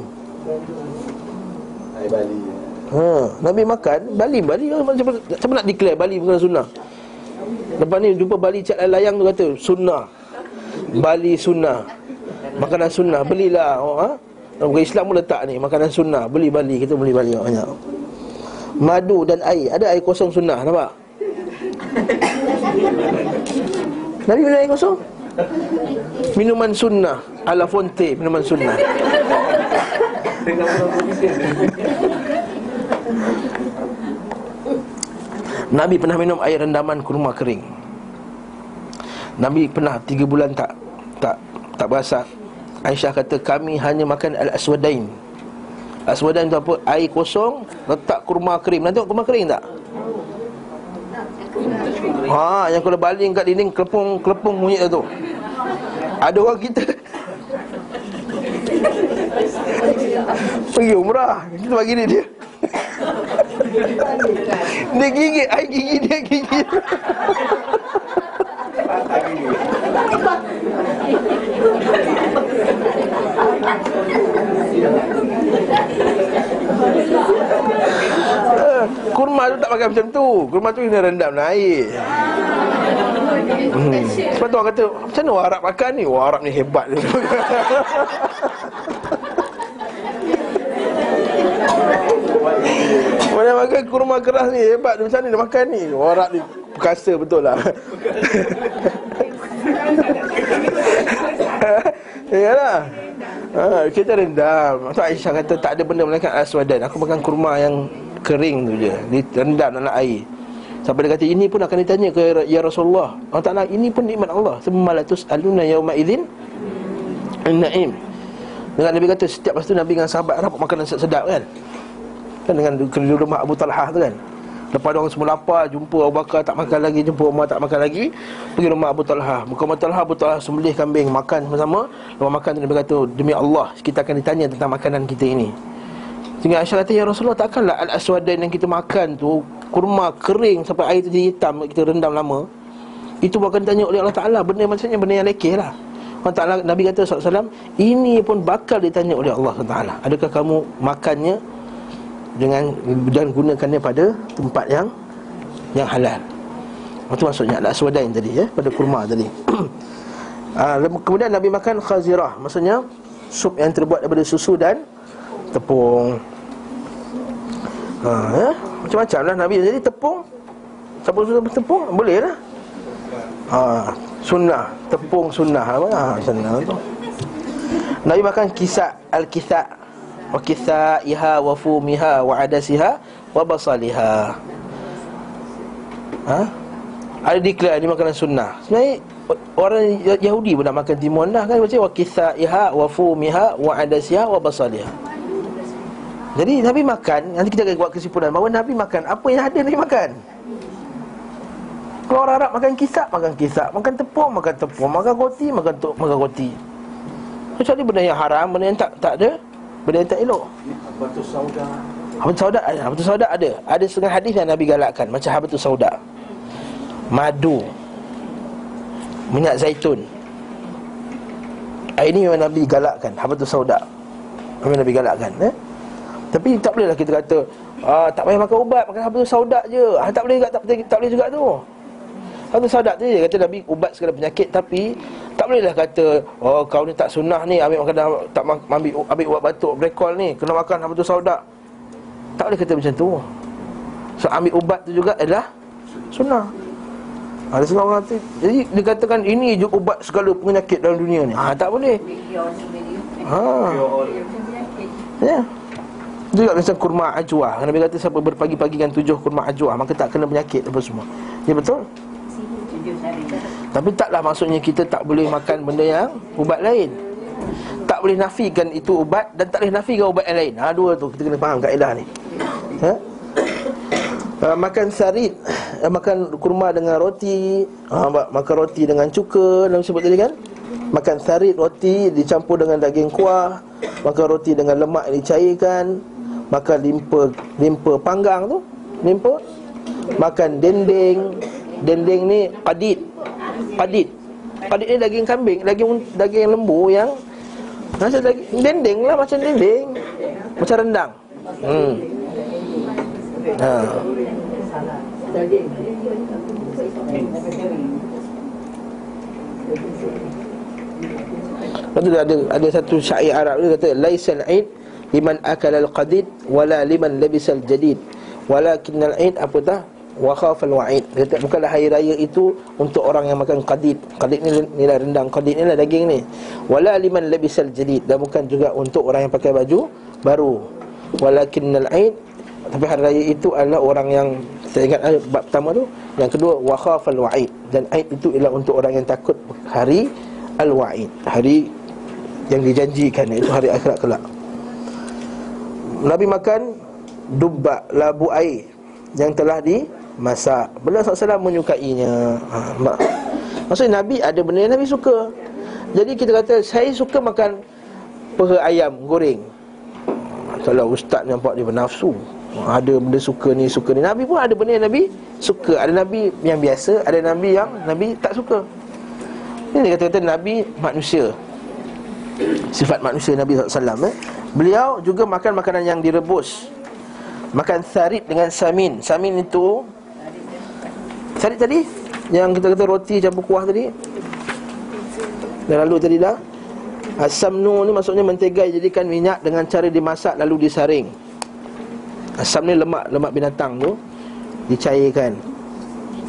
S2: Air Bali
S1: Ha, Nabi makan Bali Bali siapa, siapa, nak declare Bali bukan sunnah. Lepas ni jumpa Bali cat layang tu kata Sunnah. Bali sunnah. Makanan sunnah Belilah. Oh, ha? Orang Islam pun letak ni Makanan sunnah. Beli Bali Kita beli Bali banyak. Madu dan air. Ada air kosong sunnah Nampak? Nabi minum air kosong? Minuman sunnah. Ala Fonte Minuman sunnah
S5: Dengan orang
S1: Nabi pernah minum air rendaman kurma kering? Nabi pernah tiga bulan tak tak tak berasa Aisyah kata kami hanya makan al-aswadain. Aswadain tu apa? Air kosong Letak kurma kering. Nanti tengok kurma kering tak? Ha, yang kalau baling kat dinding Kelepung, kelepung bunyi tu. Ada orang kita Pergi umrah. Kita bagi dia dia. Dia gigit Air gigi dia gigit Eh, Kurma tu tak pakai macam tu. Kurma tu kena rendam dalam air hmm. Sebab tu orang kata Macam mana Arab makan ni? Orang Arab ni hebat. Mana makan kurma keras ni? Hebat. Macam mana dia makan ni? Orang Arab ni Perkasa betul lah. Yalah ha, Kita rendam. Tu Aisyah kata tak ada benda melainkan aswadan Aku makan kurma yang kering tu je. Direndam dalam air Sampai dia kata ini pun akan ditanya ke Ya Rasulullah. Allah Ta'ala ini pun nikmat Allah. Semalatus aluna yawma idhin Naim Dengan Nabi kata setiap masa tu Nabi dengan sahabat Dapat makanan sedap kan? Kan dengan di rumah Abu Talhah tu kan? Lepas orang semua lapar Jumpa Abu Bakar tak makan lagi Jumpa Umar tak makan lagi Pergi rumah Abu Talhah. Buka Abu Talhah Abu Talhah sembelih kambing Makan sama-sama Lepas makan tu Nabi kata Demi Allah Kita akan ditanya tentang makanan kita ini. Sehingga Aisyah kata Ya Rasulullah takkanlah Al-Aswadan yang kita makan tu Kurma kering sampai air tu jadi hitam Kita rendam lama Itu akan ditanya oleh Allah Ta'ala Benda macamnya benda yang lekeh lah Allah Ta'ala Nabi kata SAW Ini pun bakal ditanya oleh Allah Ta'ala Adakah kamu makannya dengan dan gunakannya pada tempat yang yang halal. Itu maksudnya al aswadain tadi ya, pada kurma tadi. Ah, kemudian Nabi makan khazirah, maksudnya sup yang terbuat daripada susu dan tepung. Ha, ya? Macam-macam lah Nabi Jadi tepung. Campur susu tepung Boleh lah ha, Sunnah. Tepung sunnah? Ha, sunnah tu. Nabi makan kisah Al-kisah. Wa kisah iha wa fumiha Wa adasiha Wa basaliha. Ha? Ada declare ni makanan sunnah. Sebenarnya Orang Yahudi pun nak makan timun dah kan. Macam wa kisah iha Wa fumiha Wa adasiha Wa basaliha Jadi Nabi makan Nanti kita akan buat kesimpulan Bahawa Nabi makan Apa yang ada Nabi makan? Kalau orang Arab makan kisap, makan kisap. Makan tepung, makan tepung. Makan roti, makan tu, makan roti. Kecuali benda yang haram, benda yang tak tak ada Benda yang tak elok.
S2: Batu sauda.
S1: Habatus sauda ada, habatus sauda ada. Ada setengah hadis yang Nabi galakkan Macam habatus sauda. Madu. Minyak zaitun. Ah, Ini memang Nabi galakkan Habatus sauda. Memang Nabi galakkan eh? Tapi tak bolehlah kita kata ah, Tak payah makan ubat Makan habatus sauda je. Ah, Tak boleh juga tak, tak, tak boleh juga tu. Habatus sauda tu je Kata Nabi ubat segala penyakit. Tapi Tak bolehlah kata Oh kau ni tak sunnah ni Ambil makan Tak ambil, ambil ubat batuk Brekol ni Kena makan habatus sauda Tak boleh kata macam tu. So ambil ubat tu juga adalah Sunnah. Ada setengah orang kata Jadi dikatakan ini je ubat segala penyakit dalam dunia ni. Ha, Tak boleh. Ha. Ya juga macam kurma ajwa Nabi kata siapa berpagi-pagikan tujuh kurma ajwa Maka tak kena penyakit apa semua. Ya betul? Tapi taklah maksudnya kita tak boleh makan benda yang ubat lain. Tak boleh nafikan itu ubat Dan tak boleh nafikan ubat yang lain. Ha dua tu kita kena faham kaedah ni. Ha? Uh, makan sarit uh, Makan kurma dengan roti uh, Makan roti dengan cuka Dalam sebut tadi kan? Makan sarit roti dicampur dengan daging kuah Makan roti dengan lemak yang dicairkan Makan limpa limpa panggang tu Limpa. Makan dendeng Dendeng ni qadid Qadid Qadid ni daging kambing Daging daging lembu yang Macam daging Dendeng lah macam dendeng. Macam rendang. Hmm. Ha. Lepas tu ada ada satu syair Arab dia kata laisal aid liman akala al-qadid wala liman labisal jadid walakin al-aid apa dah wa khafal wa'id. Kata bukanlah hari raya itu untuk orang yang makan qadid. Qadid ni nilai rendang. Qadid ni lah daging ni. Wala liman labisal jadid dan bukan juga untuk orang yang pakai baju baru. Walakin al-aid tapi hari raya itu adalah orang yang Saya ingat eh, bab pertama tu. Yang kedua Wakhafal wa'id. Dan aid itu ialah untuk orang yang takut Hari Al-wa'id. Hari yang dijanjikan Iaitu hari akhirat kelak Nabi makan Dubba labu air Yang telah dimasak. Beliau SAW menyukainya. Ha, mak. Maksudnya Nabi ada benda yang Nabi suka. Jadi kita kata Saya suka makan Peha ayam goreng. Kalau ustaz nampak dia bernafsu ada benda suka ni suka ni. Nabi pun ada benda yang Nabi suka. Ada Nabi yang biasa Ada Nabi yang Nabi tak suka. Ini kata-kata Nabi manusia. Sifat manusia Nabi SAW eh? Beliau juga makan makanan yang direbus. Makan sarit dengan samin. Samin itu Sarit tadi? Yang kita kata roti campur kuah tadi? Dan lalu tadi dah. Asamnu ni maksudnya mentega jadikan minyak dengan cara dimasak lalu disaring. Asam ni lemak lemak binatang tu dicairkan.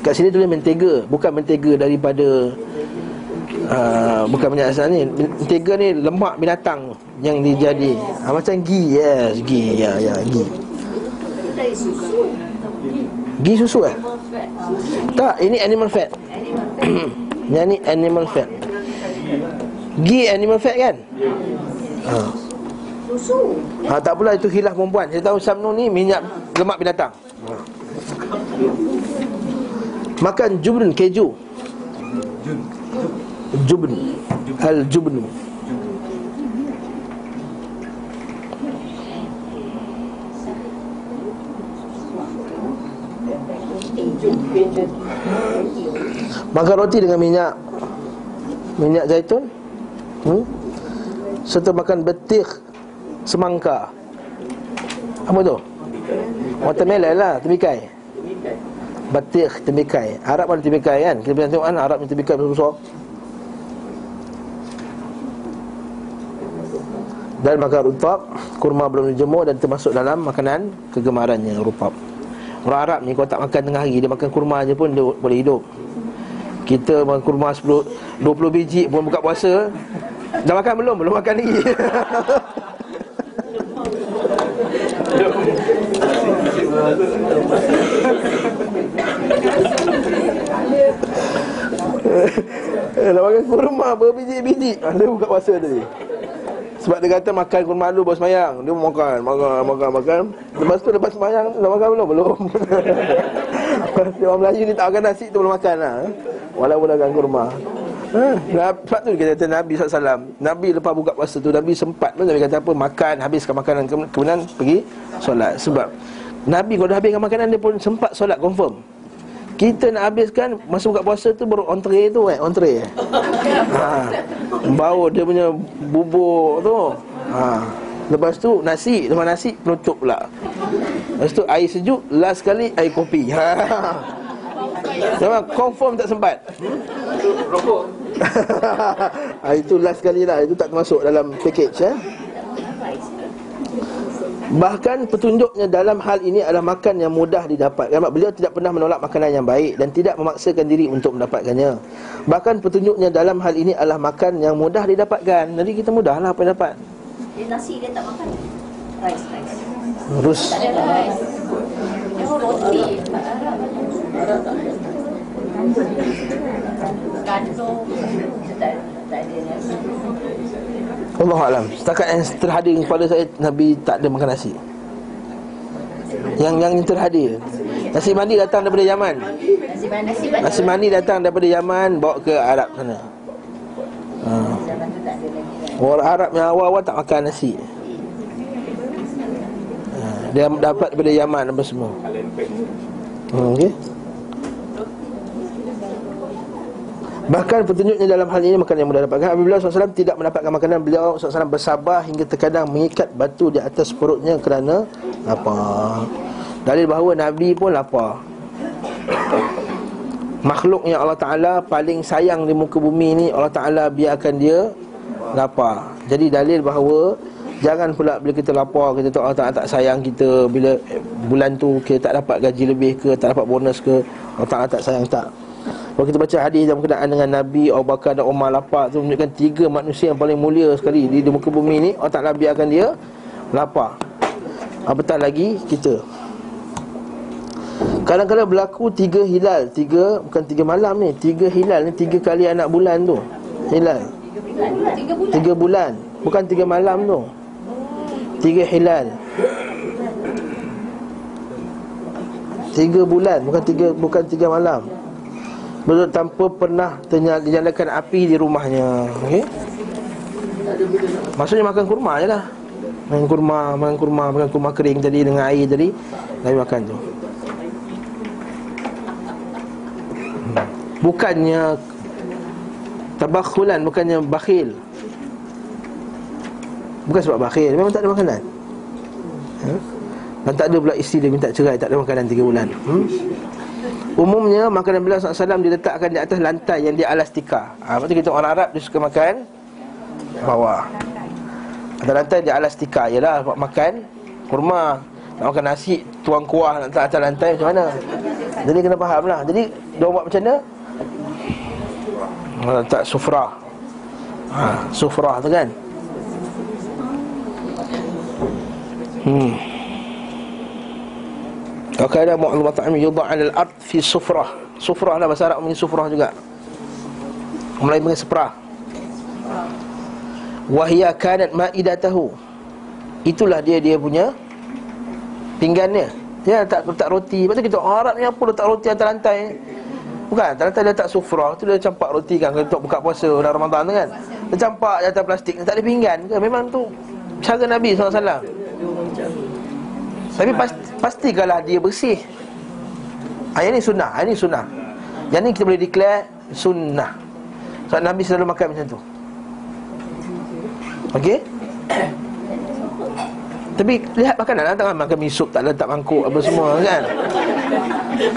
S1: Kat sini tulis mentega, bukan mentega daripada uh, bukan minyak asam ni. Mentega ni lemak binatang yang dijadi. Ha, macam ghee, yes, ghee, ya, ya, ghee. Ghee susu eh? Tak, ini animal fat. Yang ni animal fat. Ghee animal fat kan? Ha.
S3: Susu.
S1: Ha, tak pula itu khilaf perempuan Saya tahu samnu ni minyak lemak binatang ha. Makan jubn keju Jubn. Al jubnu. Makan roti dengan minyak. Minyak zaitun. Hmm? Serta makan betik Semangka. Apa tu? Watermelon lah, temikai. Batik, temikai. Arab ada temikai kan? Kita pernah tengok kan Arab ni temikai besar Dan makan rutab Kurma belum dijemur dan termasuk dalam makanan Kegemarannya rupap Orang Arab ni kalau tak makan tengah hari Dia makan kurma je pun dia boleh hidup Kita makan kurma 10 20 biji pun buka puasa. Dah makan belum? Belum makan lagi. Dah makan kurma berbiji-biji Dia buka puasa tadi Sebab dia kata makan kurma dulu baru semayang. Dia makan, makan, makan, makan. Lepas tu lepas semayang Dah makan belum? Belum. Dia orang Melayu ni tak makan nasi tu belum makan lah dah makan kurma Ha, sebab tu dia kata Nabi SAW Nabi lepas buka puasa tu Nabi sempat pun Nabi kata apa Makan, habiskan makanan Kem- Kemudian pergi solat. Sebab Nabi kalau dah habiskan makanan Dia pun sempat solat confirm kita nak habiskan masa buka puasa tu baru entree tu eh entree. Ha. Bau dia punya bubur tu. Ha. Lepas tu nasi, lepas nasi penutup pula. Lepas tu air sejuk, last sekali air kopi. Ha. Memang confirm tak sempat.
S2: Rokok.
S1: ha, itu last sekali lah Itu tak termasuk dalam package eh? Bahkan petunjuknya dalam hal ini adalah makan yang mudah didapat Sebab beliau tidak pernah menolak makanan yang baik Dan tidak memaksakan diri untuk mendapatkannya Bahkan petunjuknya dalam hal ini adalah makan yang mudah didapatkan Jadi kita mudahlah apa yang dapat
S3: Dia nasi dia tak makan. Rice, rice.
S1: Terus
S3: Tak ada rice. Dia roti. Kandung. Tak tak ada nasi.
S1: Allah Alam. Setakat yang terhadir kepada saya Nabi tak ada makan nasi. Yang yang terhadir. Nasi mandi datang daripada Yaman.
S3: Nasi
S1: mandi datang daripada Yaman Bawa ke Arab sana. Ha. Orang Arab yang awal-awal tak makan nasi. Ha. Dia dapat daripada Yaman apa semua. Hmm, okay. Bahkan petunjuknya dalam hal ini makan yang mudah dapatkan. Apabila SAW tidak mendapatkan makanan Beliau SAW bersabar hingga terkadang mengikat batu di atas perutnya kerana lapar. Dalil bahawa Nabi pun lapar. Makhluk yang Allah Ta'ala paling sayang di muka bumi ni Allah Ta'ala biarkan dia lapar. Jadi dalil bahawa Jangan pula bila kita lapar Kita tahu Allah Ta'ala tak sayang kita. Bila bulan tu kita tak dapat gaji lebih ke Tak dapat bonus ke Allah Ta'ala tak sayang tak kalau kita baca hadis yang berkenaan dengan Nabi Abu Bakar dan Umar lapar tu menunjukkan tiga manusia yang paling mulia sekali di, di muka bumi ni Allah Ta'ala biarkan dia lapar. Apatah lagi? Kita. Kadang-kadang berlaku tiga hilal Tiga, bukan tiga malam ni Tiga hilal ni, tiga kali anak bulan tu. Hilal.
S3: Tiga bulan.
S1: Bukan tiga malam tu. Tiga hilal. Tiga bulan Bukan tiga bukan tiga malam Betul tanpa pernah dinyalakan api di rumahnya Okey Maksudnya makan kurma je lah Makan kurma, makan kurma, makan kurma kering tadi dengan air tadi Nabi makan tu. Bukannya Tabakhulan, bukannya bakhil Bukan sebab bakhil, memang tak ada makanan ha? Dan tak ada pula isteri dia minta cerai Tak ada makanan 3 bulan hmm? Umumnya makanan beliau SAW diletakkan di atas lantai yang di alas tikar. Ha, Lepas tu kita orang Arab dia suka makan Bawah. Atas lantai di alas tikar. Yalah buat makan kurma Nak makan nasi tuang kuah nak atas lantai macam mana? Jadi kena faham lah. Jadi dia buat macam mana? Letak sufrah. Ha, Sufrah tu kan? Hmm Kalau ada mu'al mat'ami yudha' alal ard fi sufrah. Sufrah lah bahasa Arab punya sufrah juga. Melayu panggil seprah. Wahia kanat ma'idatahu. Itulah dia dia punya Pinggannya. Dia letak, letak roti. Lepas tu kita orang Arab ni apa letak roti atas lantai? Bukan, atas lantai dia letak sufrah. Tu dia campak roti kan Untuk buka puasa dalam Ramadan tu kan. Dia campak atas plastik Tak ada pinggan ke? Memang tu cara Nabi SAW Tapi pasti, pastikanlah dia bersih. Yang ni sunnah Yang ni sunnah. Yang ni kita boleh declare sunnah. Sebab Nabi selalu makan macam tu. Okey? Tapi lihat makanan lah Tangan makan mi sup Tak letak mangkuk Apa semua kan?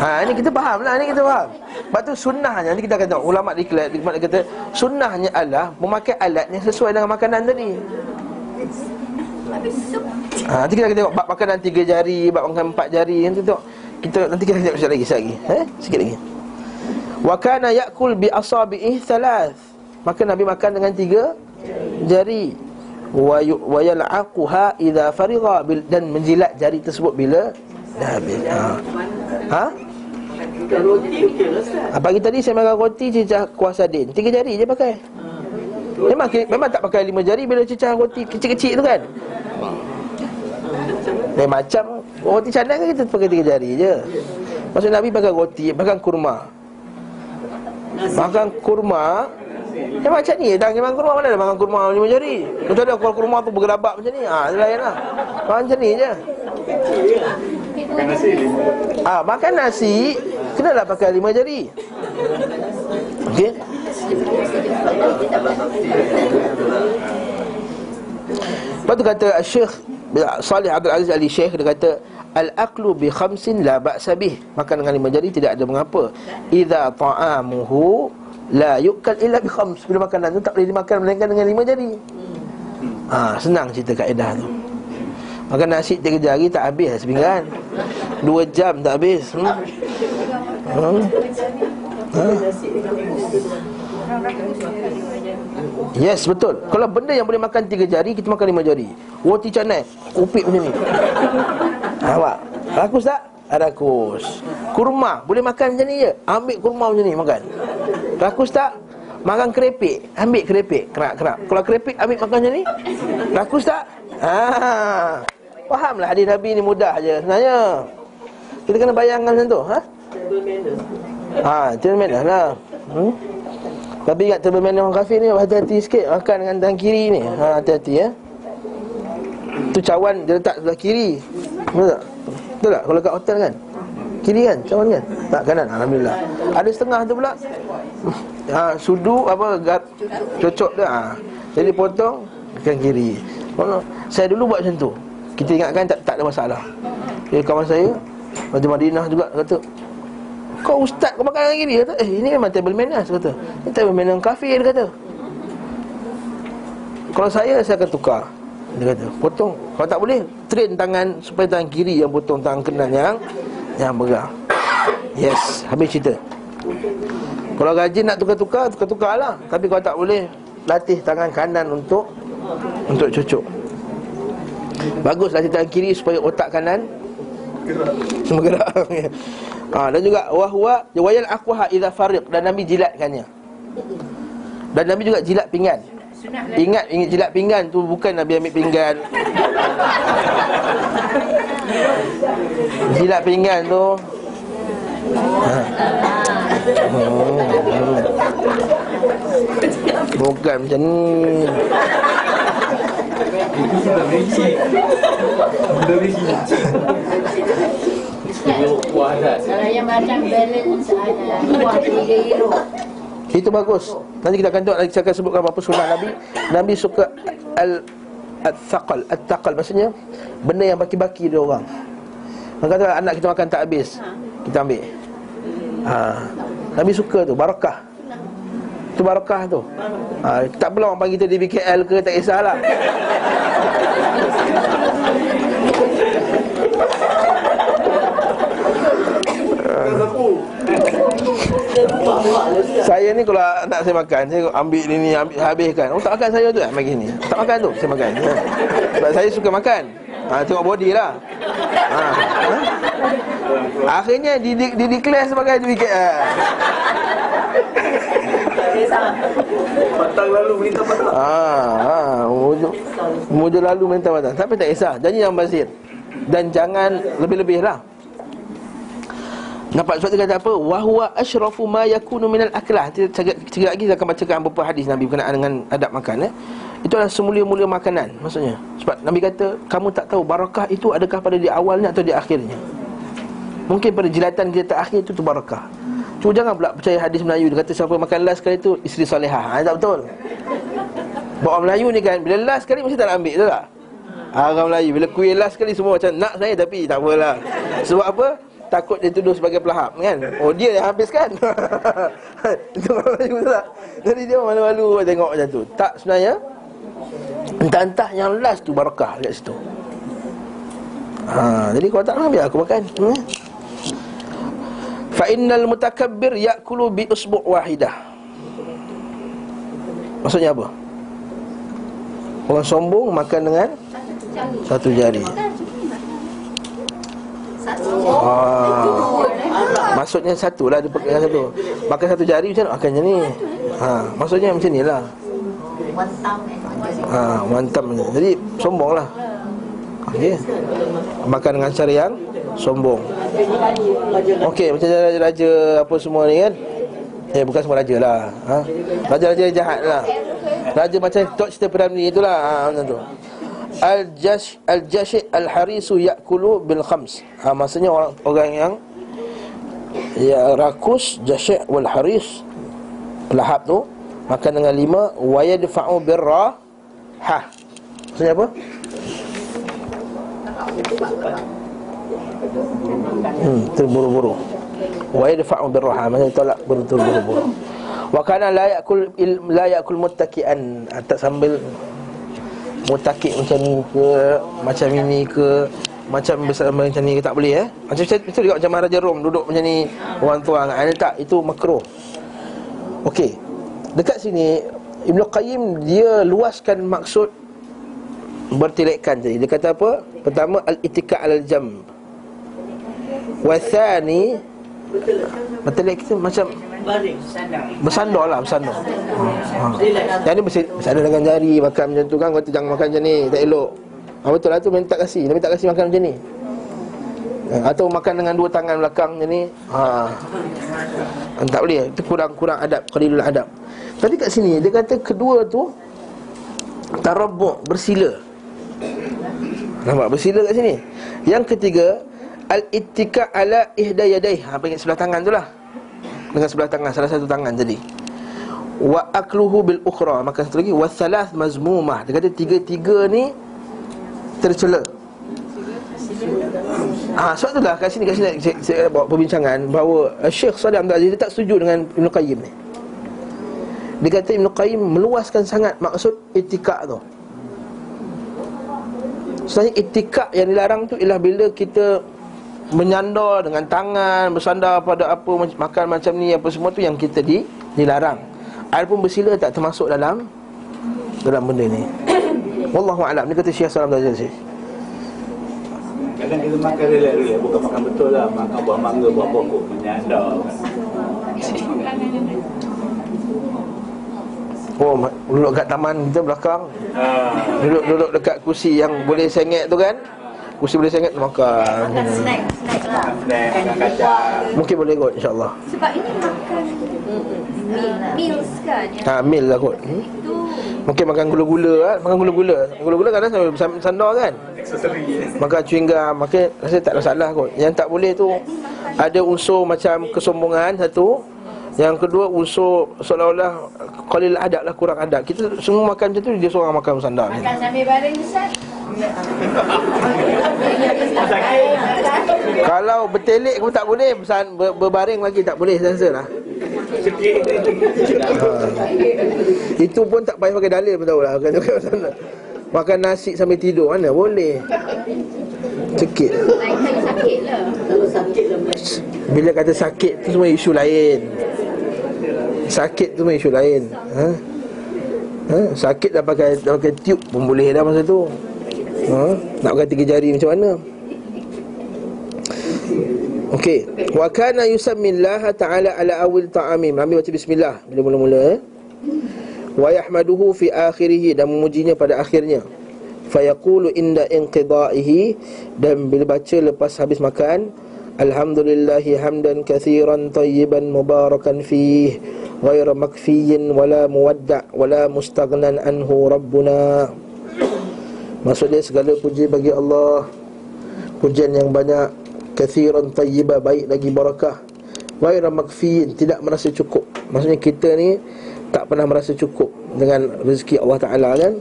S1: Ha ini kita faham lah Ini kita faham. Lepas tu sunnahnya Ni kita tengok. Ulama declare Ulama kata Sunnahnya adalah Memakai alat yang sesuai dengan makanan tadi
S3: Habis sup.
S1: Ha, nanti kita akan tengok bab makanan tiga jari, bab makan empat jari nanti tengok. Kita nanti kita tengok sekejap lagi, sekejap lagi. Eh? Sikit lagi. Wa kana ya'kul bi asabi'i thalath. Maka Nabi makan dengan tiga jari. Wa wa yal'aquha idza farigha bil- dan menjilat jari tersebut bila dah habis. Ha. Ha?
S4: Roti lah Ustaz.
S1: Ah, Pagi tadi saya makan roti cecah kuah sardin Tiga jari je pakai Memang memang tak pakai lima jari Bila cecah roti kecil-kecil tu kan? Lain macam Roti canai kan kita pakai tiga jari je. Maksud Nabi makan roti Makan kurma. Makan kurma? Ya macam ni. Dah makan kurma Mana ada makan kurma lima jari? Macam ada kalau kurma tu bergerabak macam ni? Ah, ha, lain lah Macam ni je.
S2: Makan nasi.
S1: Ah, makan nasi kenalah pakai lima jari. Okey. Lepas tu kata Syekh Salih Abdul Aziz Ali Syekh dia kata Al-aqlu bi khamsin la ba'sa bih. Makan dengan lima jari tidak ada mengapa. Iza ta'amuhu La yu'kal illa bi khams. Bila makanan tu tak boleh dimakan Melainkan dengan lima jari. Ha, Senang cerita kaedah tu. Makan nasi tiga jari tak habis lah sepinggan Dua jam tak habis. Hmm? Hmm? Ha? Yes betul. Kalau benda yang boleh makan tiga jari Kita makan lima jari. Roti canai Kupik macam ni. Nampak Rakus tak? Rakus. Kurma Boleh makan macam ni je? Ambil kurma macam ni makan. Rakus tak? Makan kerepek Ambil kerepek. Kerak-kerak Kalau kerepek ambil makan macam ni? Rakus tak? Ah, Fahamlah hadis Nabi ni mudah je sebenarnya. Kita kena bayangkan macam tu ha? Ha, table manners lah. Hmm? Tapi ingat manners orang kafir ni Hati-hati sikit. Makan dengan tangan kiri ni. Ha, Hati-hati ya. Tu cawan dia letak sebelah kiri. Betul tak? Betul tak? Kalau kat hotel kan? Kiri kan? Cawan kan? Tak kanan. Alhamdulillah. Ada setengah tu pula. Ha, Sudu apa gar, Cocok dia ha. Jadi potong Dekat kiri. Saya dulu buat macam tu. Kita ingatkan tak, tak ada masalah. Jadi kawan saya Raja Madinah juga kata Kau ustaz kau makan dengan kiri Kata eh ini memang table manners Kata. Ini table manners kafir dia kata. Kalau saya saya akan tukar Dia kata. Potong. Kalau tak boleh Train tangan Supaya tangan kiri yang potong Tangan kanan yang Yang pegang Yes Habis cerita. Kalau rajin nak tukar-tukar Tukar-tukar lah. Tapi kalau tak boleh Latih tangan kanan untuk Untuk cucuk. Bagus latih tangan kiri Supaya otak kanan Semua gerak ha, Dan juga Wahwa Wayal aquha idha fariq. Dan Nabi jilatkannya. Dan Nabi juga jilat pinggan. Ingat, ingat jilat pinggan tu Bukan Nabi ambil pinggan. Jilat pinggan tu. Ha. Hmm, hmm. Bukan macam ni.
S5: Itu sudah Sudah
S3: Kalau yang macam balance ada. Kuah tiga hero
S1: Itu bagus. Nanti kita akan tengok Saya akan sebutkan apa sunnah Nabi. Nabi suka al Al-thaqal. Al-thaqal maksudnya Benda yang baki-baki dia orang. Maka kata anak kita makan tak habis Kita ambil. Ha. Nabi suka tu Barakah. Itu barakah tu. Ha. Tak perlu orang panggil kita di BKL ke Tak kisahlah Saya ni kalau nak saya makan Saya ambil ni ni ambil, habiskan Oh tak makan saya tu bagi ni Tak makan tu saya makan ha. Sebab saya suka makan ha, Tengok body lah ha. ha? Akhirnya di, di, di declare sebagai DBKL
S5: Patang lalu minta patang
S1: Ah, ah, mujur, mujur lalu minta batal. Tapi tak kisah. Janji yang basir. Dan jangan lebih-lebih lah. Nampak sebab dia kata apa? Wahuwa ashrafu ma yakunu minal aklah. Sekejap lagi kita akan bacakan beberapa hadis Nabi berkenaan dengan adab makan. Eh? Itu adalah semulia-mulia makanan maksudnya. Sebab Nabi kata, kamu tak tahu barakah itu adakah pada di awalnya atau di akhirnya. Mungkin pada jilatan kita terakhir itu tu barakah. Cuma jangan pula percaya hadis Melayu Dia kata siapa makan last sekali tu Isteri salihah ha, Tak betul orang Melayu ni kan Bila last sekali mesti tak nak ambil Betul tak? Orang Melayu Bila kuih last sekali Semua macam nak saya Tapi tak apalah Sebab apa? Takut dia tuduh sebagai pelahap kan Oh dia yang habiskan Itu tak? Jadi dia malu-malu tengok macam tu Tak sebenarnya Entah-entah yang last tu barakah kat situ ha, Jadi kalau tak nak biar aku makan hmm? Fa innal mutakabbir ya'kulu bi usbu' wahidah. Maksudnya apa? Orang sombong makan dengan satu jari. Ah. Maksudnya satu lah Dia pegang satu. Makan satu jari macam mana? Makan macam ni. Ha, Maksudnya macam ni lah. Ha, Mantam Jadi sombong lah. Okey. Makan dengan cara yang Sombong. Okey macam raja-raja Apa semua ni kan? Eh bukan semua raja lah. Ha? Raja-raja jahat lah. Raja macam Tok cerita Perdana itulah. Ha, Macam tu Al-Jash Al-Jashi Al-Harisu Ya'kulu bil khams ha, Maksudnya orang, orang yang Ya rakus Jashi' wal haris Lahap tu Makan dengan lima Wa yadfa'u birra Ha. Maksudnya apa? Hmm, terburu-buru Wa yadfa'u birra Ha Maksudnya tolak terburu-buru Wa kana la ya'kul la ya'kul muttaki'an. Atas sambil mutakik macam ni ke Macam ini ke Macam bersama macam ni ke tak boleh eh? Macam itu juga macam Maharaja Rom duduk macam ni Orang tuang Ini tak, itu makro. Okey. Dekat sini Ibn Qayyim dia luaskan maksud Bertilekkan tadi. Dia kata apa? Pertama Al-itika al-jam. Wathani Bertilek kita macam Bersandar. Lah Bersandar. Ha. Yang ni bersandar dengan jari Makan macam tu kan Kata jangan makan macam ni Tak elok. Ha, Betul lah tu minta kasih. Minta kasih makan macam ni. Ha, Atau makan dengan dua tangan belakang macam ni. Ha. Tak boleh. Itu kurang-kurang adab Qalilul adab. Tapi kat sini Dia kata kedua tu Tarabuk Bersila. Nampak? Bersila kat sini. Yang ketiga Al-ittika ala ihda yadaih Ha panggil sebelah tangan tu lah Dengan sebelah tangan Salah satu tangan tadi Wa akluhu bil ukhra Maka satu lagi Wa thalath mazmumah Dia kata tiga-tiga ni Tercela Ha, sebab itulah kat sini kat sini saya, saya bawa perbincangan bahawa uh, Syekh Salih Abdul Aziz dia tak setuju dengan Ibn Qayyim ni. Dia kata Ibn Qayyim meluaskan sangat maksud itikak tu. Sebenarnya itikak yang dilarang tu ialah bila kita menyandar dengan tangan, bersandar pada apa makan macam ni apa semua tu yang kita di dilarang. Adapun bersila tak termasuk dalam dalam benda ni. Wallahu a'lam. Ni kata Syekh Salam Aziz.
S2: Kadang kita makan relax-relax Bukan makan betul lah Makan buah mangga, buah pokok Menyandar
S1: Oh, duduk kat taman kita belakang
S2: Ah,
S1: Duduk duduk dekat kursi yang boleh sengit tu kan Kursi boleh sengit tu makan.
S3: Makan snack, snack lah.
S2: Makan snack, makan kacang.
S1: Mungkin boleh kot insyaAllah.
S3: Sebab ini makan meal, meals kan
S1: Ha, mil lah kot. Hmm? Mungkin makan gula-gula kan Makan gula-gula. Gula-gula kadang sambil sandar kan?
S2: Aksesori
S1: Makan chewing gum. Makan rasa tak ada masalah kot. Yang tak boleh tu Ada unsur macam kesombongan satu Yang kedua unsur seolah-olah Qalil adab lah kurang adab Kita semua makan macam tu Dia seorang makan bersandar.
S3: Makan sambil baring Ustaz?
S1: Kalau bertelik pun tak boleh bersan- ber, Berbaring lagi tak boleh Saya rasa lah. Ha. Itu pun tak payah pakai dalil pun tahulah Makan makan bersandar Makan nasi sambil tidur Mana boleh. Cekit Bila kata sakit tu semua isu lain. Sakit tu semua isu lain. Ha? Ha? Sakit dah pakai, dah pakai tube pun boleh dah masa tu. Ha? Nak pakai tiga jari macam mana? Okey. Wa kana yusammillaha ta'ala ala awil ta'amim. Ambil baca bismillah. Bila mula-mula eh? Wa yahmaduhu fi akhirih Dan memujinya pada akhirnya. Fayaqulu inda inqidaihi Dan bila baca lepas habis makan Alhamdulillahi hamdan kathiran tayyiban mubarakan fih Ghaira makfiyin wala muwadda' wala mustaghnan anhu Rabbuna. Maksudnya segala puji bagi Allah. Pujian yang banyak. Kathiran tayyiba baik lagi barakah. Ghaira makfiyin tidak merasa cukup. Maksudnya kita ni tak pernah merasa cukup Dengan rezeki Allah Ta'ala kan?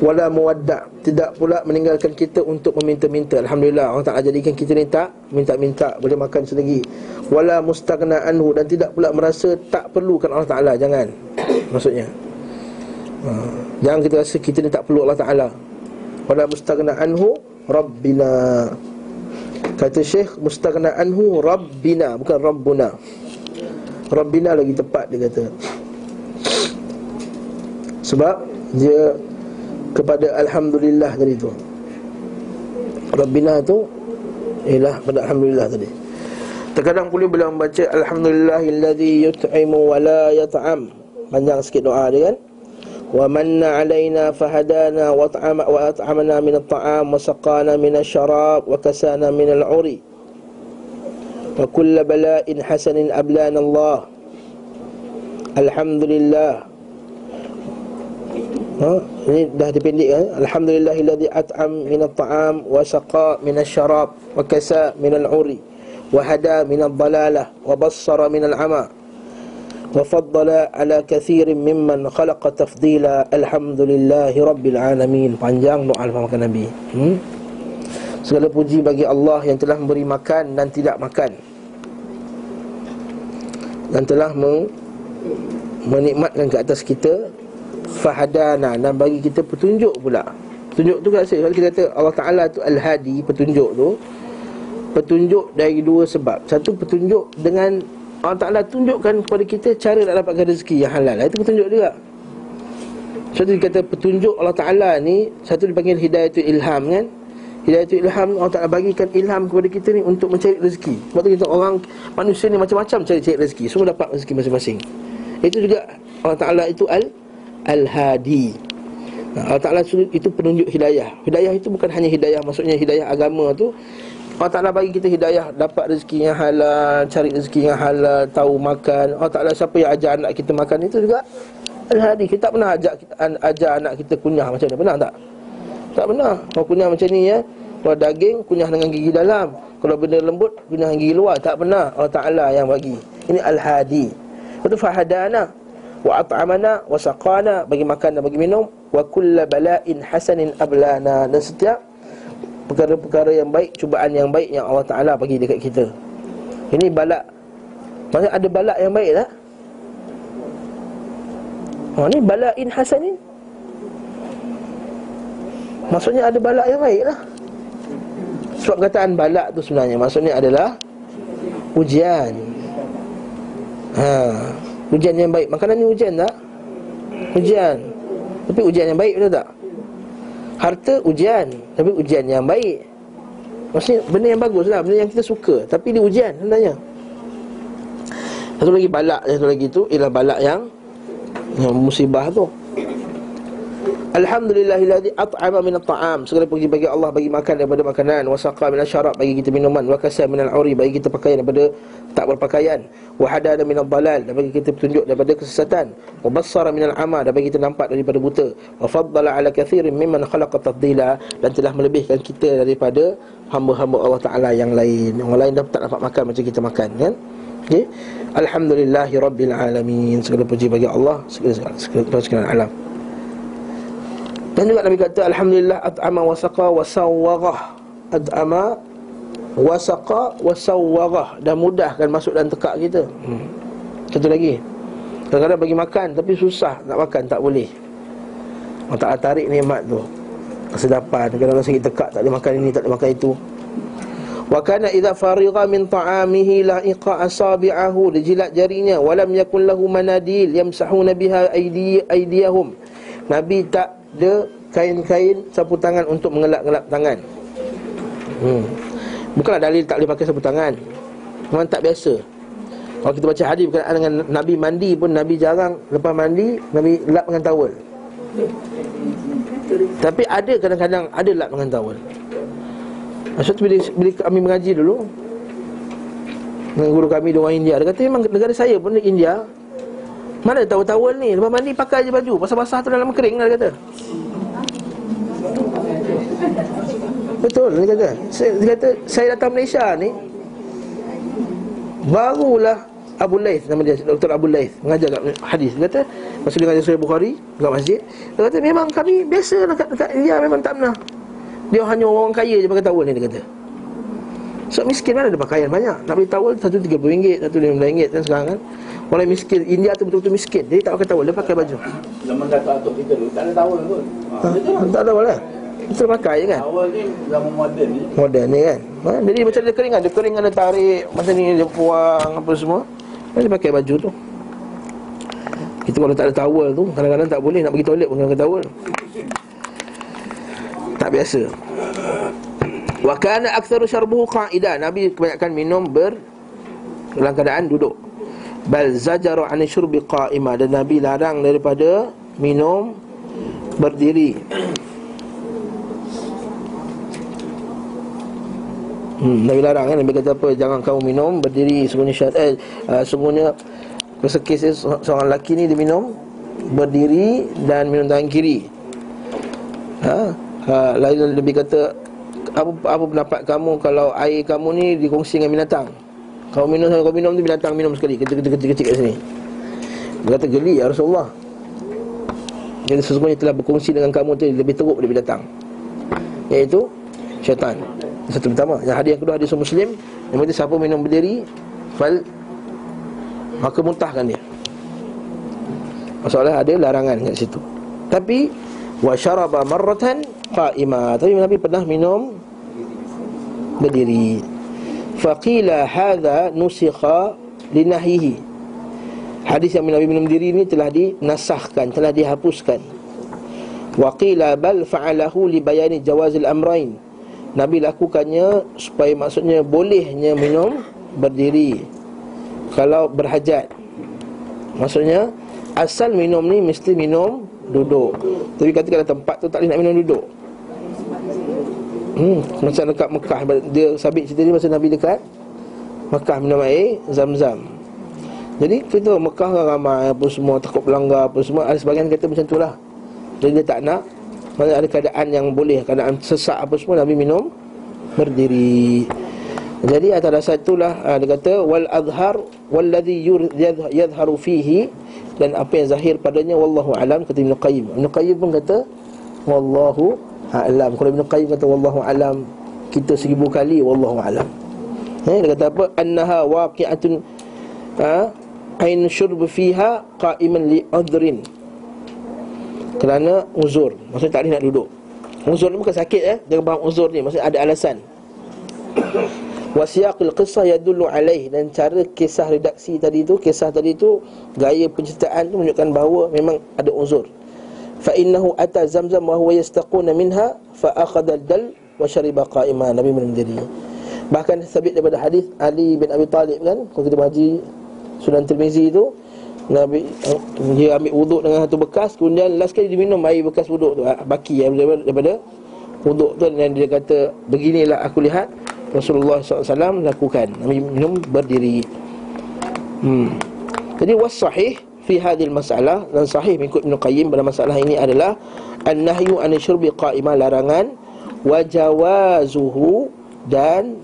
S1: Wala muwadda' Tidak pula meninggalkan kita untuk meminta-minta. Alhamdulillah Allah Ta'ala jadikan kita ni tak Minta-minta boleh makan sendiri. Wala mustaghna anhu Dan tidak pula merasa tak perlukan Allah Ta'ala Jangan. Maksudnya ha. Jangan kita rasa kita ni tak perlu Allah Ta'ala. Wala mustaghna anhu Rabbina. Kata Syekh Mustaghna anhu Rabbina Bukan Rabbuna Rabbina lagi tepat dia kata. Sebab Dia Kepada Alhamdulillah tadi tu. Rabbina tu Ialah pada Alhamdulillah tadi. Terkadang pula bila membaca Alhamdulillahilladzi yut'imu wa la yat'am Panjang sikit doa dia kan? Wa manna alaina fahadana wa at'ama wa at'amana min at-ta'am wa saqana min asy-syarab wa kasana min al-'uri wa kull bala'in hasanin ablana Allah Alhamdulillah Ha? Ini dah dipendek kan? Alhamdulillahilladzi at'am min at-ta'am wa saqa min asy-syarab wa kasa min al-'uri wa hada min ad-dalalah wa bassara min al-'ama wa faddala ala kathirin mimman khalaqa tafdila alhamdulillahi rabbil alamin panjang doa al Nabi hmm? segala puji bagi Allah yang telah memberi makan dan tidak makan dan telah meng- menikmatkan ke atas kita fahadana dan bagi kita petunjuk pula. Petunjuk tu kan saya kita kata Allah Taala tu al-hadi petunjuk tu. Petunjuk dari dua sebab. Satu petunjuk dengan Allah Taala tunjukkan kepada kita cara nak dapatkan rezeki yang halal. Itu petunjuk juga satu dia kata petunjuk Allah Taala ni satu dipanggil hidayatul ilham kan Hidayatul ilham Allah Ta'ala bagikan ilham kepada kita ni Untuk mencari rezeki. Sebab tu kita orang Manusia ni macam-macam cari-cari rezeki. Semua dapat rezeki masing-masing. Itu juga Allah Ta'ala itu al Al-Hadi. Allah Ta'ala itu penunjuk hidayah. Hidayah itu bukan hanya hidayah Maksudnya hidayah agama tu. Allah Ta'ala bagi kita hidayah Dapat rezeki yang halal Cari rezeki yang halal Tahu makan. Allah Ta'ala siapa yang ajar anak kita makan Itu juga Al-Hadi. Kita tak pernah ajak ajar anak kita kunyah macam ni Pernah tak? Tak pernah Kalau kunyah macam ni ya. Kalau daging Kunyah dengan gigi dalam. Kalau benda lembut Kunyah dengan gigi luar. Tak pernah Allah Ta'ala yang bagi. Ini Al-Hadi. Itu fahadana. Wa at'amana Wa saqana. Bagi makan dan bagi minum. Wa kulla bala'in hasanin ablana. Dan setiap Perkara-perkara yang baik Cubaan yang baik Yang Allah Ta'ala bagi dekat kita. Ini balak. Maksudnya ada balak yang baik tak? Oh, ni bala'in hasanin Maksudnya ada balak yang baik lah. Sebab kataan balak tu sebenarnya Maksudnya adalah Ujian. Ha, Ujian yang baik. Makanan ni ujian tak? Ujian. Tapi ujian yang baik betul tak? Harta ujian Tapi ujian yang baik. Maksudnya benda yang bagus lah Benda yang kita suka Tapi dia ujian sebenarnya. Satu lagi balak Satu lagi tu Ialah balak yang Yang musibah tu Alhamdulillahilladzi at'ama min at-ta'am. Segala puji bagi Allah bagi makan daripada makanan, wasaqa min syarab bagi kita minuman, wa kasa min al-uri bagi kita pakaian daripada tak berpakaian, wa hadana min ad-dalal dan bagi kita petunjuk daripada kesesatan, wa bassara min al-ama dan bagi kita nampak daripada buta, wa faddala ala kathirin mimman khalaqa tafdila dan telah melebihkan kita daripada hamba-hamba Allah Taala yang lain. Yang lain dah tak dapat makan macam kita makan kan? Okey. Alhamdulillahi rabbil alamin. Segala puji bagi Allah, segala segala, segala, segala alam. Dan juga Nabi kata Alhamdulillah at'ama wasaqa wasawwarah At'ama wasaqa wasawwarah Dan mudahkan masuk dan tekak kita? Hmm. Satu lagi. Kadang-kadang bagi makan tapi susah nak makan tak boleh. Allah Ta'ala tarik nikmat tu. Kesedapan. Kadang-kadang sakit tekak tak boleh makan ini tak boleh makan itu. Wa kana idza farigha min ta'amihi la'iqa asabi'ahu. Dijilat jarinya. Walam yakun lahu manadil yamsahuna biha aydi aydiyahum Nabi tak ada kain-kain sapu tangan untuk mengelap-ngelap tangan. Hmm. Bukanlah dalil tak boleh pakai sapu tangan. Memang tak biasa. Kalau kita baca hadis berkenaan dengan Nabi mandi pun Nabi jarang lepas mandi Nabi lap dengan tawel. Tapi ada kadang-kadang ada lap dengan tawel. Masa tu bila, bila kami mengaji dulu Dengan guru kami di orang India Dia kata memang negara saya pun di India Mana tahu tawel ni? Lepas mandi pakai je baju. Basah-basah tu dalam kering lah dia kata. Betul dia kata. Dia kata saya datang Malaysia ni. Barulah Abu Laith nama dia Dr. Abu Laith mengajar kat hadis. Dia kata masa dia mengajar Sahih Bukhari dekat masjid dia kata memang kami biasa lah kat, kat India memang tak pernah. Dia hanya orang kaya je pakai tawel ni dia kata So miskin mana ada pakaian banyak. Nak beli tawel satu RM30 Satu RM15 kan sekarang kan. Orang miskin India tu betul-betul miskin. Dia tak pakai tawel Dia pakai baju.
S5: Zaman kata atuk kita dulu Tak ada tawar pun.
S1: Ha, Tak? ada tawel lah Kita pakai je kan?
S2: Awal ni zaman moden ni.
S1: Moden ni kan? Ha? Jadi macam dia kering kan? Dia kering ada tarik Macam ni dia buang Apa semua. Dia pakai baju tu. Kita kalau tak ada towel tu Kadang-kadang tak boleh Nak pergi toilet pun kena towel Tak biasa Wa kana aktsaru syarbuhu qa'idah Nabi kebanyakan minum ber dalam keadaan duduk. Bal zajaru an syurbi qa'ima. Dan Nabi larang daripada minum berdiri. Hmm, Nabi larang kan Nabi kata apa? Jangan kamu minum berdiri. Sungguhnya syar eh, uh, Sungguhnya Kesekis seorang lelaki ni dia minum Berdiri Dan minum tangan kiri. Ha? ha lain lebih kata apa apa pendapat kamu kalau air kamu ni dikongsi dengan binatang? Kau minum kau minum tu binatang minum sekali kecil-kecil kat sini. Dia kata geli ya Rasulullah. Jadi sesungguhnya telah berkongsi dengan kamu tu lebih teruk daripada binatang. Iaitu syaitan. Satu pertama. Yang hadis yang kedua hadis Muslim, yang kata siapa minum berdiri fal maka muntahkan dia. Masalah ada larangan kat situ. Tapi wa syaraba marratan qa'ima. Tapi Nabi pernah minum berdiri. Faqila hadha nusikha linahyihi. Hadis yang Nabi minum diri ini telah dinasahkan, telah dihapuskan. Wa qila bal fa'alahu li bayani jawazil amrain. Nabi lakukannya supaya maksudnya bolehnya minum berdiri kalau berhajat. Maksudnya asal minum ni mesti minum duduk. Tapi kata kalau tempat tu tak boleh nak minum duduk. Hmm, macam dekat Mekah dia sabit cerita ni masa Nabi dekat Mekah minum air Zam-Zam. Jadi kita Mekah kan ramai apa semua takut pelanggar apa semua ada sebagian kata macam itulah. Jadi dia tak nak mana ada keadaan yang boleh keadaan sesak apa semua Nabi minum berdiri. Jadi atas dasar itulah ha, dia kata wal azhar walladhi yadhharu fihi dan apa yang zahir padanya wallahu alam kata Ibn Qayyim. Ibn Qayyim pun kata wallahu alam. Kalau Ibn Qayyim kata wallahu alam kita seribu kali wallahu alam. Eh, dia kata apa? Annaha waqi'atun ha? ain syurb fiha qa'iman li udhrin. Kerana uzur. Maksudnya tak boleh nak duduk. Uzur ni bukan sakit eh. Dia faham uzur ni maksudnya ada alasan. Wasiyaqul qissah yadullu alaih dan cara kisah redaksi tadi tu, kisah tadi tu gaya penceritaan tu menunjukkan bahawa memang ada uzur. Fa innahu ata zamzam wa huwa yastaquna minha fa akhadha dal wa shariba qa'ima. Nabi menjadi. Bahkan sabit daripada hadis Ali bin Abi Talib kan, kalau kita baca Sunan Tirmizi tu. Nabi dia ambil wuduk dengan satu bekas kemudian last kali dia minum air bekas wuduk tu ah, baki daripada, daripada wuduk tu. Dan dia kata beginilah aku lihat Rasulullah SAW lakukan. Nabi minum berdiri. Hmm. Jadi was sahih Fi hadil masalah Dan sahih mengikut Ibn Qayyim pada masalah ini adalah An-nahyu an syurbi qa'imah larangan Wajawazuhu Dan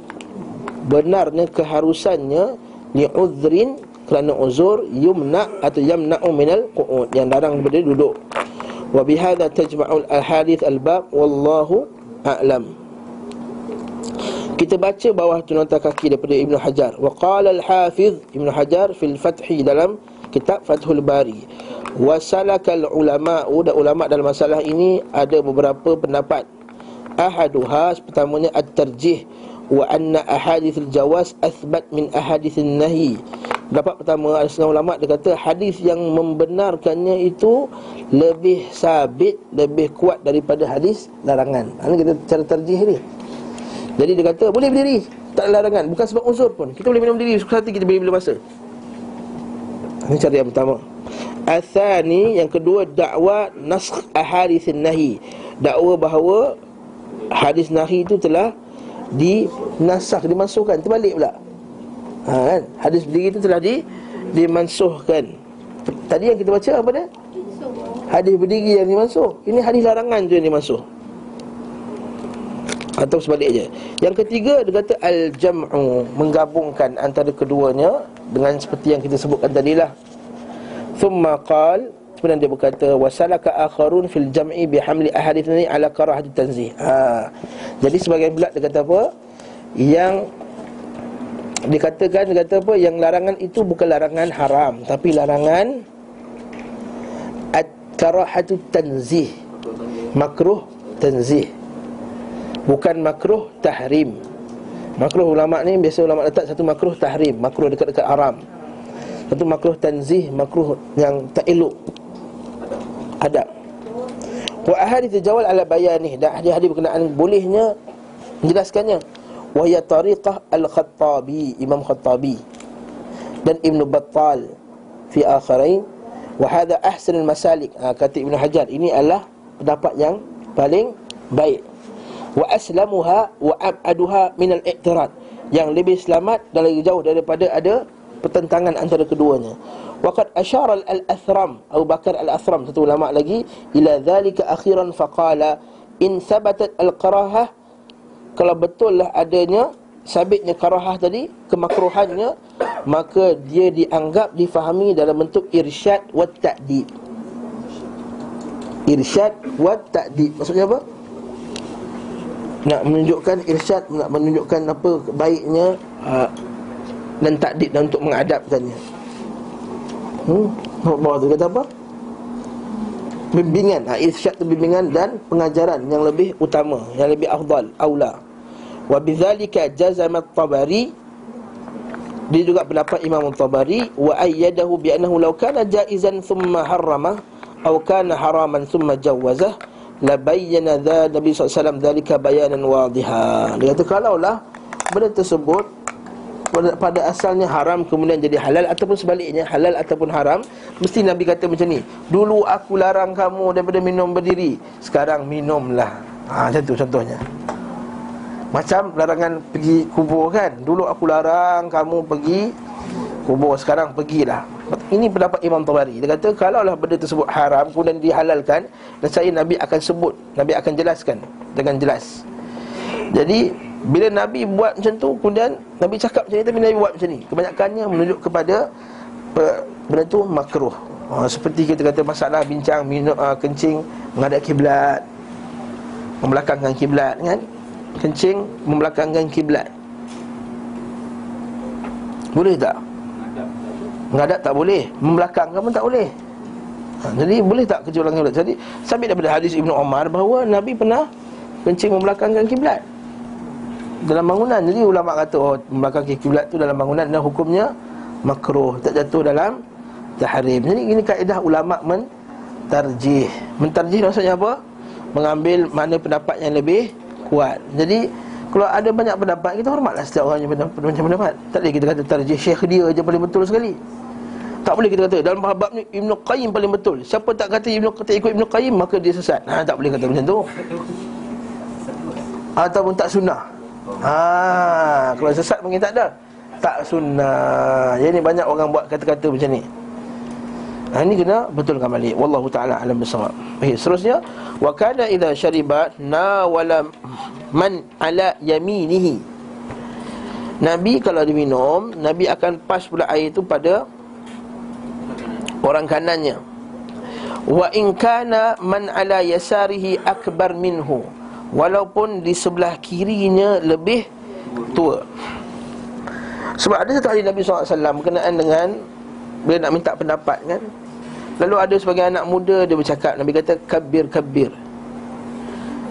S1: Benarnya keharusannya Li'udhrin Kerana uzur Yumna atau yamna'u minal qu'ud Yang larang daripada duduk Wabihada tajma'ul al-hadith al-bab Wallahu a'lam kita baca bawah tu nota kaki daripada Ibnu Hajar. Wa qala al-Hafiz Ibnu Hajar fil Fathi dalam kitab Fathul Bari. Wa salakal ulama, dan ulama dalam masalah ini ada beberapa pendapat. Ahaduha pertamanya at-tarjih wa anna ahadits al-jawaz athbat min ahadits nahi Pendapat pertama ada setengah ulama dia kata hadis yang membenarkannya itu lebih sabit, lebih kuat daripada hadis larangan. Ini kita cara terjih ni. Jadi dia kata boleh berdiri Tak larangan Bukan sebab uzur pun Kita boleh minum berdiri Suka hati kita berdiri bila masa Ini cara yang pertama. Athani Yang kedua Dakwa Naskh ahadithin nahi Dakwa bahawa Hadis nahi itu telah Dinasah Dimansuhkan. Terbalik pula. Ha, kan? Hadis berdiri itu telah di Dimansuhkan. Tadi yang kita baca apa dia? Hadis berdiri yang dimansuh. Ini hadis larangan tu yang dimansuh. Atau sebaliknya. Yang ketiga dia kata al-jam'u menggabungkan antara keduanya dengan seperti yang kita sebutkan tadi lah. Thumma qal kemudian dia berkata wasalaka akharun fil jam'i bihamli ahaditsani ala karahati tanzih. Ha. Jadi sebagian pula dia kata apa? Yang dikatakan dia kata apa? Yang larangan itu bukan larangan haram tapi larangan at-karahatu tanzih. Makruh tanzih Bukan makruh tahrim Makruh ulama' ni biasa ulama' letak satu makruh tahrim Makruh dekat-dekat haram. Satu makruh tanzih Makruh yang tak elok. Adab. Wa ahadith jawal ala bayanih. Dan hadis-hadis berkenaan bolehnya Menjelaskannya. Wahya tariqah al-Khattabi Imam Khattabi. Dan Ibn Battal Fi akharain. Wahada ahsan al-masalik ha, Kata Ibn Hajar Ini adalah pendapat yang paling baik Wa aslamuha wa ab'aduha min al-i'tirad Yang lebih selamat dan lebih jauh daripada ada Pertentangan antara keduanya. Waqad asyara al-athram Abu Bakar al-athram Satu ulama' lagi Ila dhalika akhiran faqala In sabatat al-qarahah Kalau betul lah adanya Sabitnya karahah tadi Kemakruhannya Maka dia dianggap Difahami dalam bentuk irsyad Wa ta'dib. Irsyad Wa ta'dib. Maksudnya apa? Nak menunjukkan irsyad Nak menunjukkan apa Baiknya uh, Dan takdib dan untuk mengadapkannya Hmm, bawah tu kata apa? Bimbingan, ha, irsyad tu bimbingan dan pengajaran yang lebih utama, yang lebih afdal, aula. Wa bidzalika jazama at-Tabari dia juga pendapat Imam Tabari wa ayyadahu bi annahu law kana jaizan thumma harrama aw kana haraman thumma jawazah la bayyana dha Nabi SAW dhalika bayanan wadiha. Dia kata kalaulah benda tersebut pada, pada asalnya haram kemudian jadi halal ataupun sebaliknya halal ataupun haram mesti nabi kata macam ni dulu aku larang kamu daripada minum berdiri sekarang minumlah. Ha macam tu contohnya. Macam larangan pergi kubur kan? Dulu aku larang kamu pergi kubur sekarang pergilah ini pendapat Imam Tabari. Dia kata kalaulah benda tersebut haram kemudian dihalalkan dan saya nabi akan sebut nabi akan jelaskan dengan jelas. Jadi bila Nabi buat macam tu Kemudian Nabi cakap macam ni Tapi Nabi buat macam ni. Kebanyakannya menunjuk kepada Benda tu makruh. Ha, Seperti kita kata masalah bincang minum, uh, Kencing menghadap kiblat Membelakangkan kiblat kan? Kencing membelakangkan kiblat. Boleh tak? Menghadap tak boleh Membelakangkan pun tak boleh ha, Jadi boleh tak kecuali kiblat Jadi sampai daripada hadis Ibnu Omar Bahawa Nabi pernah Kencing membelakangkan kiblat dalam bangunan Jadi ulama kata oh belakang kiblat tu dalam bangunan dan hukumnya makruh tak jatuh dalam tahrim. Jadi ini kaedah ulama mentarjih. Mentarjih maksudnya apa? Mengambil mana pendapat yang lebih kuat. Jadi kalau ada banyak pendapat kita hormatlah setiap orang yang macam pendapat. Tak boleh kita kata tarjih syekh dia je paling betul sekali. Tak boleh kita kata dalam bab ni Ibnu Qayyim paling betul. Siapa tak kata Ibnu kata ikut Ibnu Qayyim maka dia sesat. Ha tak boleh kata macam tu. Ataupun tak sunnah. Ha, kalau sesat mungkin tak ada. Tak sunnah. Jadi banyak orang buat kata-kata macam ni. Ha, ini kena betulkan balik. Wallahu taala alam bisawab. Baik, seterusnya wa kana idza syariba nawala man ala yaminihi. Nabi kalau diminum, Nabi akan pas pula air itu pada orang kanannya. Wa in kana man ala yasarihi akbar minhu. Walaupun di sebelah kirinya lebih tua Sebab ada satu hari Nabi SAW Berkenaan dengan Bila nak minta pendapat kan? Lalu ada sebagai anak muda Dia bercakap Nabi kata kabir kabir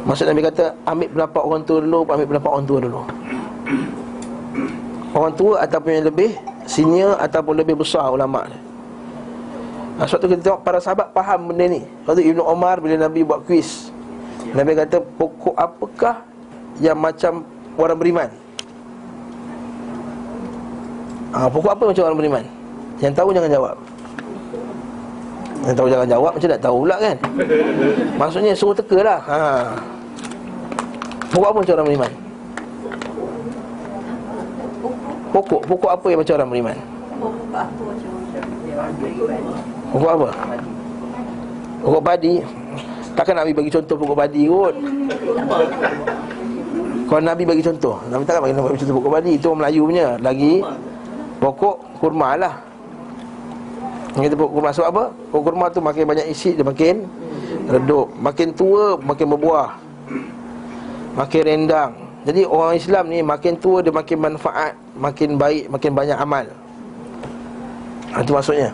S1: Maksud Nabi kata Ambil pendapat orang tua dulu Ambil pendapat orang tua dulu. Orang tua ataupun yang lebih Senior ataupun lebih besar ulama' Nah, sebab tu kita tengok para sahabat faham benda ni. Waktu Ibn Omar bila Nabi buat kuis Nabi kata pokok apakah yang macam orang beriman? Ha, pokok apa macam orang beriman? Yang tahu jangan jawab. Yang tahu jangan jawab macam tak tahu pula kan? Maksudnya suruh teka lah. Ha. Pokok apa macam orang beriman? Pokok, pokok apa yang macam orang beriman? Pokok apa? Pokok padi. Takkan Nabi bagi contoh pokok padi kot Kalau Nabi bagi contoh Nabi takkan bagi contoh pokok padi Itu orang Melayu punya Lagi Pokok kurma lah kita pokok kurma Sebab apa? Pokok kurma tu makin banyak isi Dia makin redup. Makin tua makin berbuah. Makin rendang. Jadi orang Islam ni Makin tua dia makin manfaat Makin baik Makin banyak amal. Itu maksudnya.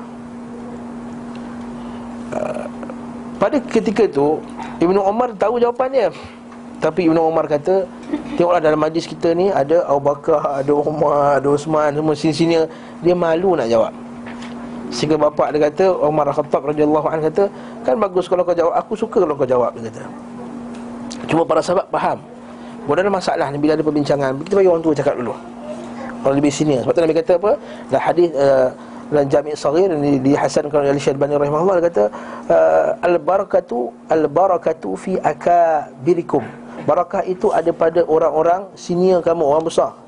S1: Pada ketika tu Ibnu Umar tahu jawapan dia. Tapi Ibn Umar kata Tengoklah dalam majlis kita ni Ada Abu Bakar, ada Umar, ada Osman Semua sini-sini. Dia malu nak jawab Sehingga bapak dia kata Umar Al-Khattab radhiyallahu anhu kata Kan bagus kalau kau jawab Aku suka kalau kau jawab Dia kata. Cuma para sahabat faham. Bila ada masalah ni Bila ada perbincangan. Kita bagi orang tua cakap dulu. Orang lebih sini Sebab tu Nabi kata apa? Dalam hadis uh, dalam Jami' Saghir ini dihasankan oleh Syaikhani rahimahullah dia kata uh, al barakatu al barakatu fi akabirikum. Barakah itu ada pada orang-orang senior kamu orang besar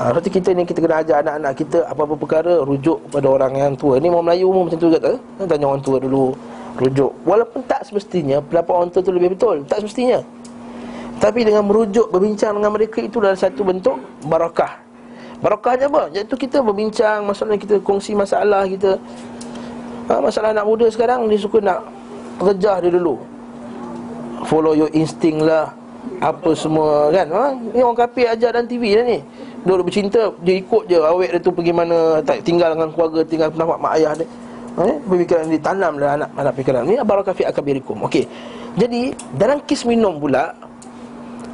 S1: Ha, berarti kita ni kita kena ajar anak-anak kita apa-apa perkara rujuk pada orang yang tua. Ni orang Melayu umum macam tu juga tak? Tanya orang tua dulu rujuk. Walaupun tak semestinya pendapat orang tua tu lebih betul, tak semestinya. Tapi dengan merujuk berbincang dengan mereka itu adalah satu bentuk barakah. Barakahnya apa? Iaitu kita berbincang masalah kita kongsi masalah kita. Ha, masalah anak muda sekarang dia suka nak terjah dia dulu. Follow your instinct lah Apa semua kan ha? Ni orang kafir ajar dalam TV dah ni Duduk bercinta Dia ikut je. Awet dia tu pergi mana tak Tinggal dengan keluarga Tinggal pernah mak, ayah dia. Ha? Pemikiran dia tanam lah anak, anak pikiran. Ni abar kafir akabirikum. Okey. Jadi dalam kis minum pula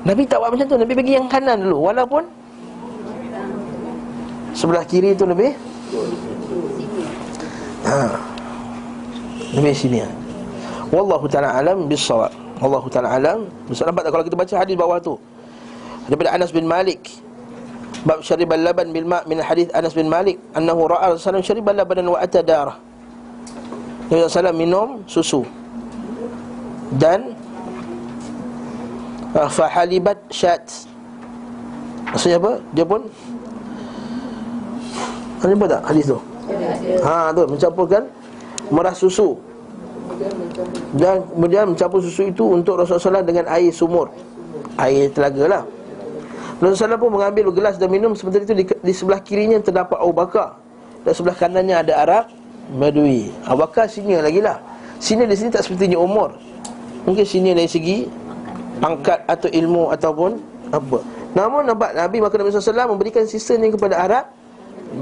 S1: Nabi tak buat macam tu. Nabi bagi yang kanan dulu. Walaupun Sebelah kiri tu lebih Ha. Lebih sini Wallahu ta'ala alam bisawab Allah Ta'ala alam Besar nampak tak kalau kita baca hadis bawah tu? Daripada Anas bin Malik Bab syaribal laban bil ma' min hadis Anas bin Malik Annahu ra'a Rasulullah syaribal labanan wa ata darah. Nabi SAW minum susu. Dan uh, Fahalibat syat. Maksudnya apa? Dia pun Ada apa tak hadis tu? Ha tu mencampurkan merah susu. Dan kemudian mencampur susu itu untuk Rasulullah SAW dengan air sumur. Air telaga lah Rasulullah SAW pun mengambil gelas dan minum Sementara itu di, di sebelah kirinya terdapat Abu Bakar. Dan sebelah kanannya ada Arab Badui Abu Bakar sini lagi lah. Sini di sini tak sepertinya umur. Mungkin sini dari segi Pangkat atau ilmu ataupun Apa. Namun nampak Nabi maka Nabi SAW memberikan sisa ni kepada Arab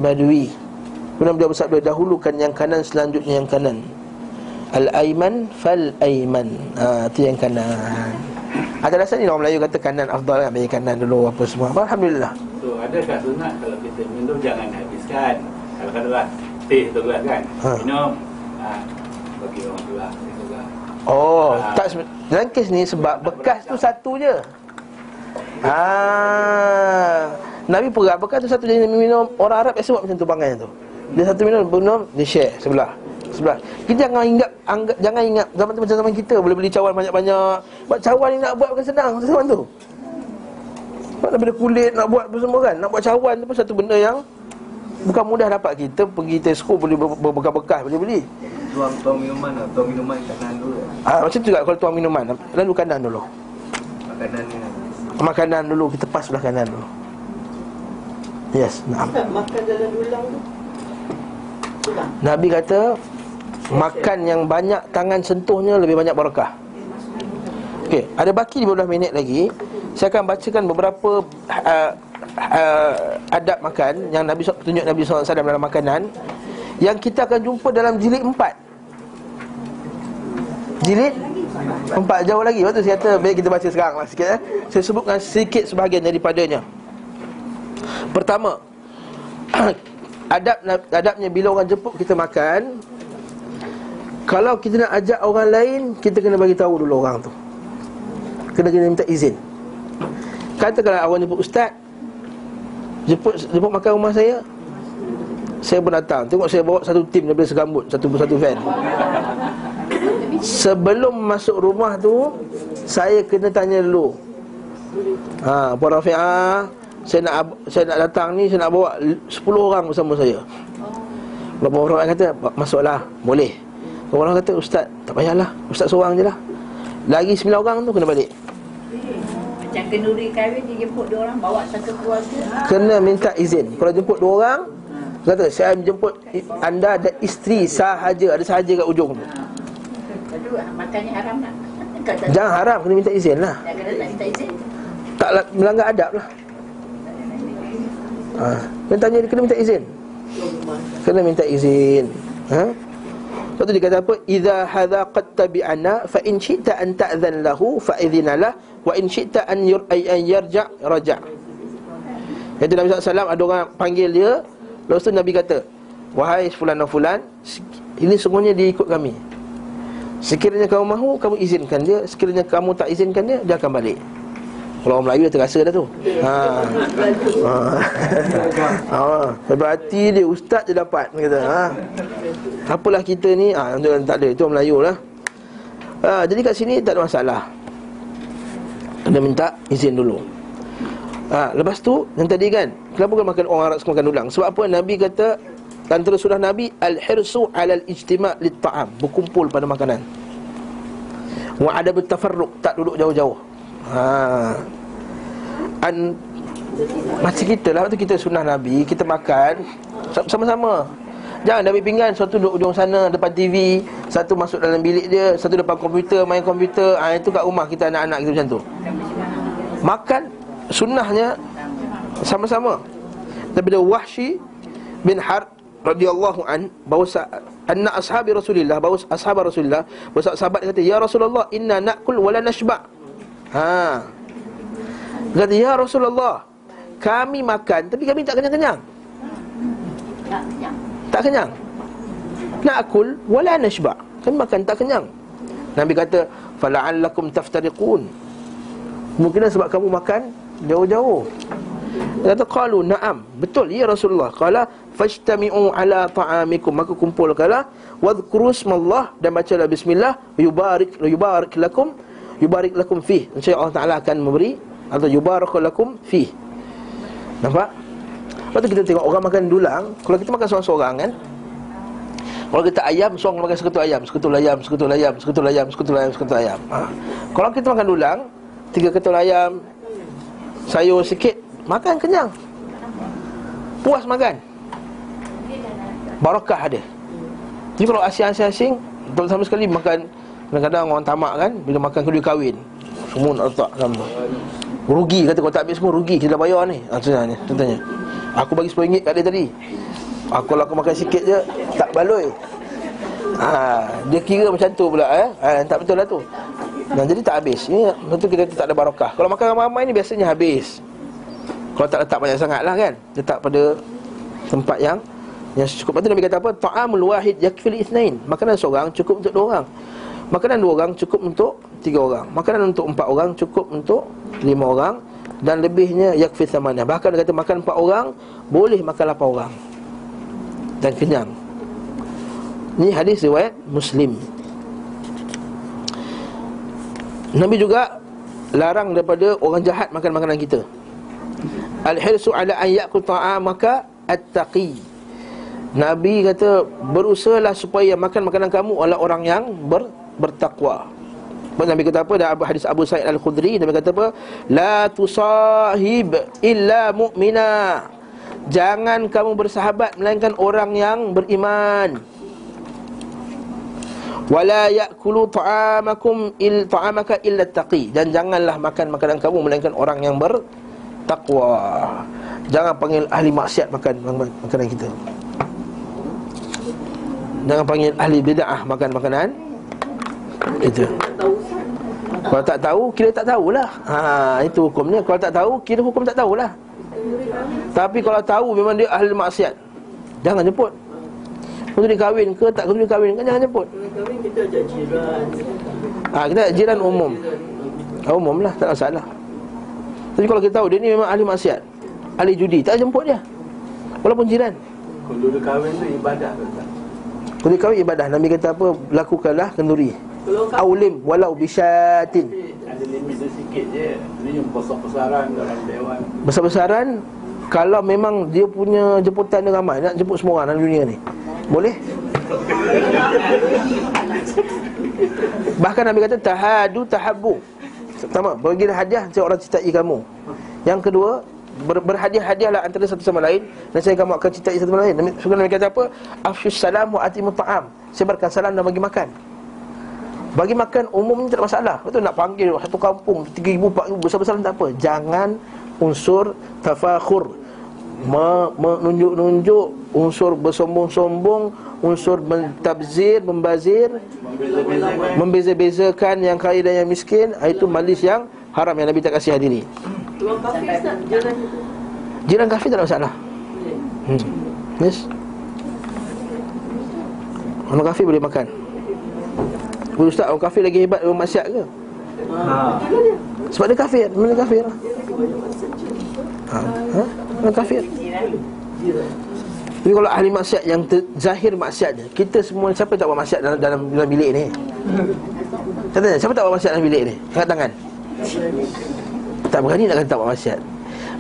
S1: Badui Kemudian beliau bersabda dahulukan yang kanan selanjutnya yang kanan. Al-Aiman fal-Aiman ha, Itu yang kanan Ada rasa ni orang Melayu kata kanan afdal kan Bagi kanan dulu apa semua. Alhamdulillah.
S2: So adakah sunat kalau kita minum? Jangan habiskan. Kalau katalah teh tu gelas kan?
S1: Ha.
S2: Minum. Ha, Bagi orang tua.
S1: Oh
S2: Ha.
S1: tak Dalam kes ni sebab bekas tu satu je. Ah, Nabi perak bekas tu satu je Nabi minum. Orang Arab biasa buat macam tu panggil tu. Dia satu minum minum Dia share sebelah sebelah. Kita jangan ingat anggap, jangan ingat zaman tu macam zaman kita boleh beli cawan banyak-banyak. Buat cawan ni nak buat bukan senang zaman tu. Sebab daripada kulit nak buat apa semua kan. Nak buat cawan tu pun satu benda yang bukan mudah dapat kita pergi Tesco boleh ber- berbekas-bekas boleh beli.
S5: Tuang tuang minuman lah Tuang minuman kanan dulu
S1: Ah macam tu juga kalau tuang minuman lalu kanan dulu.
S5: Makanan ni
S1: Makanan dulu kita pas sebelah kanan dulu. Yes, nah.
S4: Makan dalam dulang tu
S1: Nabi kata makan yang banyak tangan sentuhnya lebih banyak barakah. Okey, ada baki 15 minit lagi. Saya akan bacakan beberapa uh, uh, adab makan yang Nabi SAW tunjuk Nabi SAW dalam makanan yang kita akan jumpa dalam jilid 4. Jilid 4 jauh lagi. Waktu saya kata baik kita baca sekarang lah sikit eh. Saya sebutkan sedikit sebahagian daripadanya. Pertama, adab adabnya bila orang jemput kita makan kalau kita nak ajak orang lain kita kena bagi tahu dulu orang tu. Kena kena minta izin. Katakanlah awak jemput ustaz jemput jemput makan rumah saya saya pun datang. Tengok saya bawa satu tim daripada segambut satu satu van. Sebelum masuk rumah tu saya kena tanya dulu. Ha puan Rafi'ah saya nak saya nak datang ni saya nak bawa 10 orang bersama saya. Beberapa orang kata masuklah, boleh. Orang kata ustaz, tak payahlah, ustaz seorang je lah. Lagi 9 orang tu kena balik.
S3: Macam kenduri kahwin dia jemput dua orang bawa satu keluarga.
S1: Kena minta izin. Kalau jemput dua orang, kata saya menjemput i- anda dan isteri sahaja, ada sahaja kat ujung tu.
S3: Kedua, makannya haram tak? Kata,
S1: Jangan haram kena minta izin lah.
S3: Tak minta izin.
S1: Tak la- melanggar adab lah. Ha. Kena tanya dia kena minta izin. Kena minta izin. Ha? Lepas tu dia kata apa? Idza hadza qad tabi'ana fa in syi'ta an ta'dhan lahu fa idhina lah wa in syi'ta an yur ay an yarja' raja'. Kata Nabi SAW ada orang panggil dia Lepas tu Nabi kata Wahai fulan dan fulan Ini semuanya dia ikut kami Sekiranya kamu mahu, kamu izinkan dia Sekiranya kamu tak izinkan dia, dia akan balik Kalau orang Melayu dah terasa dah tu ha. ha. ha. Berarti dia ustaz je dapat kata. Ha. Apalah kita ni ha, Tak ada, itu orang Melayu lah ha. Jadi kat sini tak ada masalah Kena minta izin dulu ha, Lepas tu Yang tadi kan Kenapa kan makan orang Arab suka makan dulang Sebab apa Nabi kata Antara surah Nabi Al-hirsu alal ijtima' lit ta'am Berkumpul pada makanan Wa ada bertafarruq Tak duduk jauh-jauh ha. An Macam kita lah Waktu kita sunnah Nabi Kita makan Sama-sama. Jangan Nabi pinggan Satu duduk ujung sana Depan TV Satu masuk dalam bilik dia Satu depan komputer Main komputer. Ha, Itu kat rumah kita anak-anak kita macam tu. Makan Sunnahnya Sama-sama. Daripada Wahsy bin Harb radhiyallahu an bahawa anna ashabi Rasulillah bahawa ashab Rasulillah bahawa sahabat dia kata ya Rasulullah inna nakul wala nashba ha. Kata ya Rasulullah kami makan tapi kami tak kenyang-kenyang.
S3: Tak kenyang.
S1: tak kenyang. Nakul wala nashba. Kami makan tak kenyang. Nabi kata fala'allakum taftariqun. Mungkin sebab kamu makan jauh-jauh. Dia kata qalu na'am. Betul ya Rasulullah. Qala fajtami'u ala ta'amikum. Maka kumpulkanlah wadhkuru ismallah dan bacalah bismillah yubarik yubarik lakum yubarik lakum fi insya Allah Taala akan memberi atau yubarak lakum fi nampak? Lepas tu kita tengok orang makan dulang. Kalau kita makan seorang-seorang kan? Kalau kita ayam, seorang makan sekutu ayam. Sekutu ayam, sekutu ayam, sekutu ayam, sekutu ayam, sekutu ayam. Ha. Kalau kita makan dulang Tiga ketul ayam Sayur sikit Makan kenyang. Puas makan. Barakah ada. Jadi kalau asing-asing Betul sama sekali makan Kadang-kadang orang tamak kan Bila makan kedua kahwin Semua nak letak sama Rugi kata kalau tak ambil semua rugi Kita dah bayar ni. Contohnya, contohnya Aku bagi RM10 kat dia tadi. Aku kalau aku makan sikit je Tak baloi. Ha, Dia kira macam tu pula eh? ha, Tak betul lah tu. Dan jadi tak habis. Ini betul kita tak ada barakah Kalau makan ramai-ramai ni biasanya habis. Kalau tak letak banyak sangat lah kan Letak pada tempat yang Yang cukup. Lepas tu Nabi kata apa? Ta'amul wahid yakfil ithnain. Makanan seorang cukup untuk dua orang Makanan dua orang cukup untuk tiga orang. Makanan untuk empat orang cukup untuk lima orang. Dan lebihnya yakfil thamanah. Bahkan dia kata makan empat orang Boleh makan lapan orang. Dan kenyang. Ini hadis riwayat Muslim. Nabi juga larang daripada orang jahat makan makanan kita. Al-hirsu ala an ya'kul ta'amaka at-taqi. Nabi kata berusahalah supaya makan makanan kamu oleh orang yang ber, bertakwa. Nabi kata apa? Dalam hadis Abu Sa'id Al-Khudri Nabi kata apa? La tusahib illa mu'mina. Jangan kamu bersahabat melainkan orang yang beriman wala ya'kulu ta'amakum il ta'amaka illa taqi dan janganlah makan makanan kamu melainkan orang yang bertakwa jangan panggil ahli maksiat makan makanan kita jangan panggil ahli bid'ah makan makanan itu kalau tak tahu kira tak tahulah ha itu hukumnya kalau tak tahu kira hukum tak tahulah tapi kalau tahu memang dia ahli maksiat jangan jemput Kau dia kahwin ke tak kau kahwin kan jangan jemput.
S6: Kahwin kita ajak.
S1: Ha, jiran umum. Ha, umum lah tak masalah. Tapi kalau kita tahu dia ni memang ahli maksiat. Ahli judi, tak jemput dia. Walaupun jiran.
S2: Kalau dia kahwin tu ibadah ke tak?
S1: Dia kahwin ibadah Nabi kata apa? Lakukanlah kenduri. Aulim walau bisyatin.
S2: Ada limit sikit je Ini yang besar-besaran dalam dewan
S1: Besar-besaran kalau memang dia punya jemputan dia ramai nak jemput semua orang dalam dunia ni. Boleh? Bahkan Nabi kata tahadu tahabbu. Pertama, bagilah hadiah saya orang cintai kamu. Yang kedua, ber, berhadiah-hadiahlah antara satu sama lain dan saya kamu akan cintai satu sama lain. Nabi Nabi kata apa? Afsyus salam wa atimu ta'am. Sebarkan salam dan bagi makan. Bagi makan umumnya tak ada masalah. Betul nak panggil satu kampung 3000 4000 besar-besar tak apa. Jangan unsur tafakhur menunjuk-nunjuk unsur bersombong-sombong unsur mentabzir, membazir,
S2: Membeza-bezakan
S1: yang kaya dan yang miskin, ah, itu majlis yang haram yang Nabi tak kasih hadiri.
S6: Kafir itu.
S1: Jiran kafir tak ada masalah. Hmm. Yes. Orang kafir boleh makan. Boleh ustaz, orang kafir lagi hebat orang maksiat ke?
S5: Ha.
S1: Sebab dia kafir, mana kafir? Ha. ha? Orang kafir. Tapi kalau ahli maksiat yang ter, zahir maksiatnya Kita semua siapa tak buat maksiat dalam, dalam, dalam bilik ni? Saya tanya, siapa tak buat maksiat dalam bilik ni? Angkat tangan Tak berani nak kata buat maksiat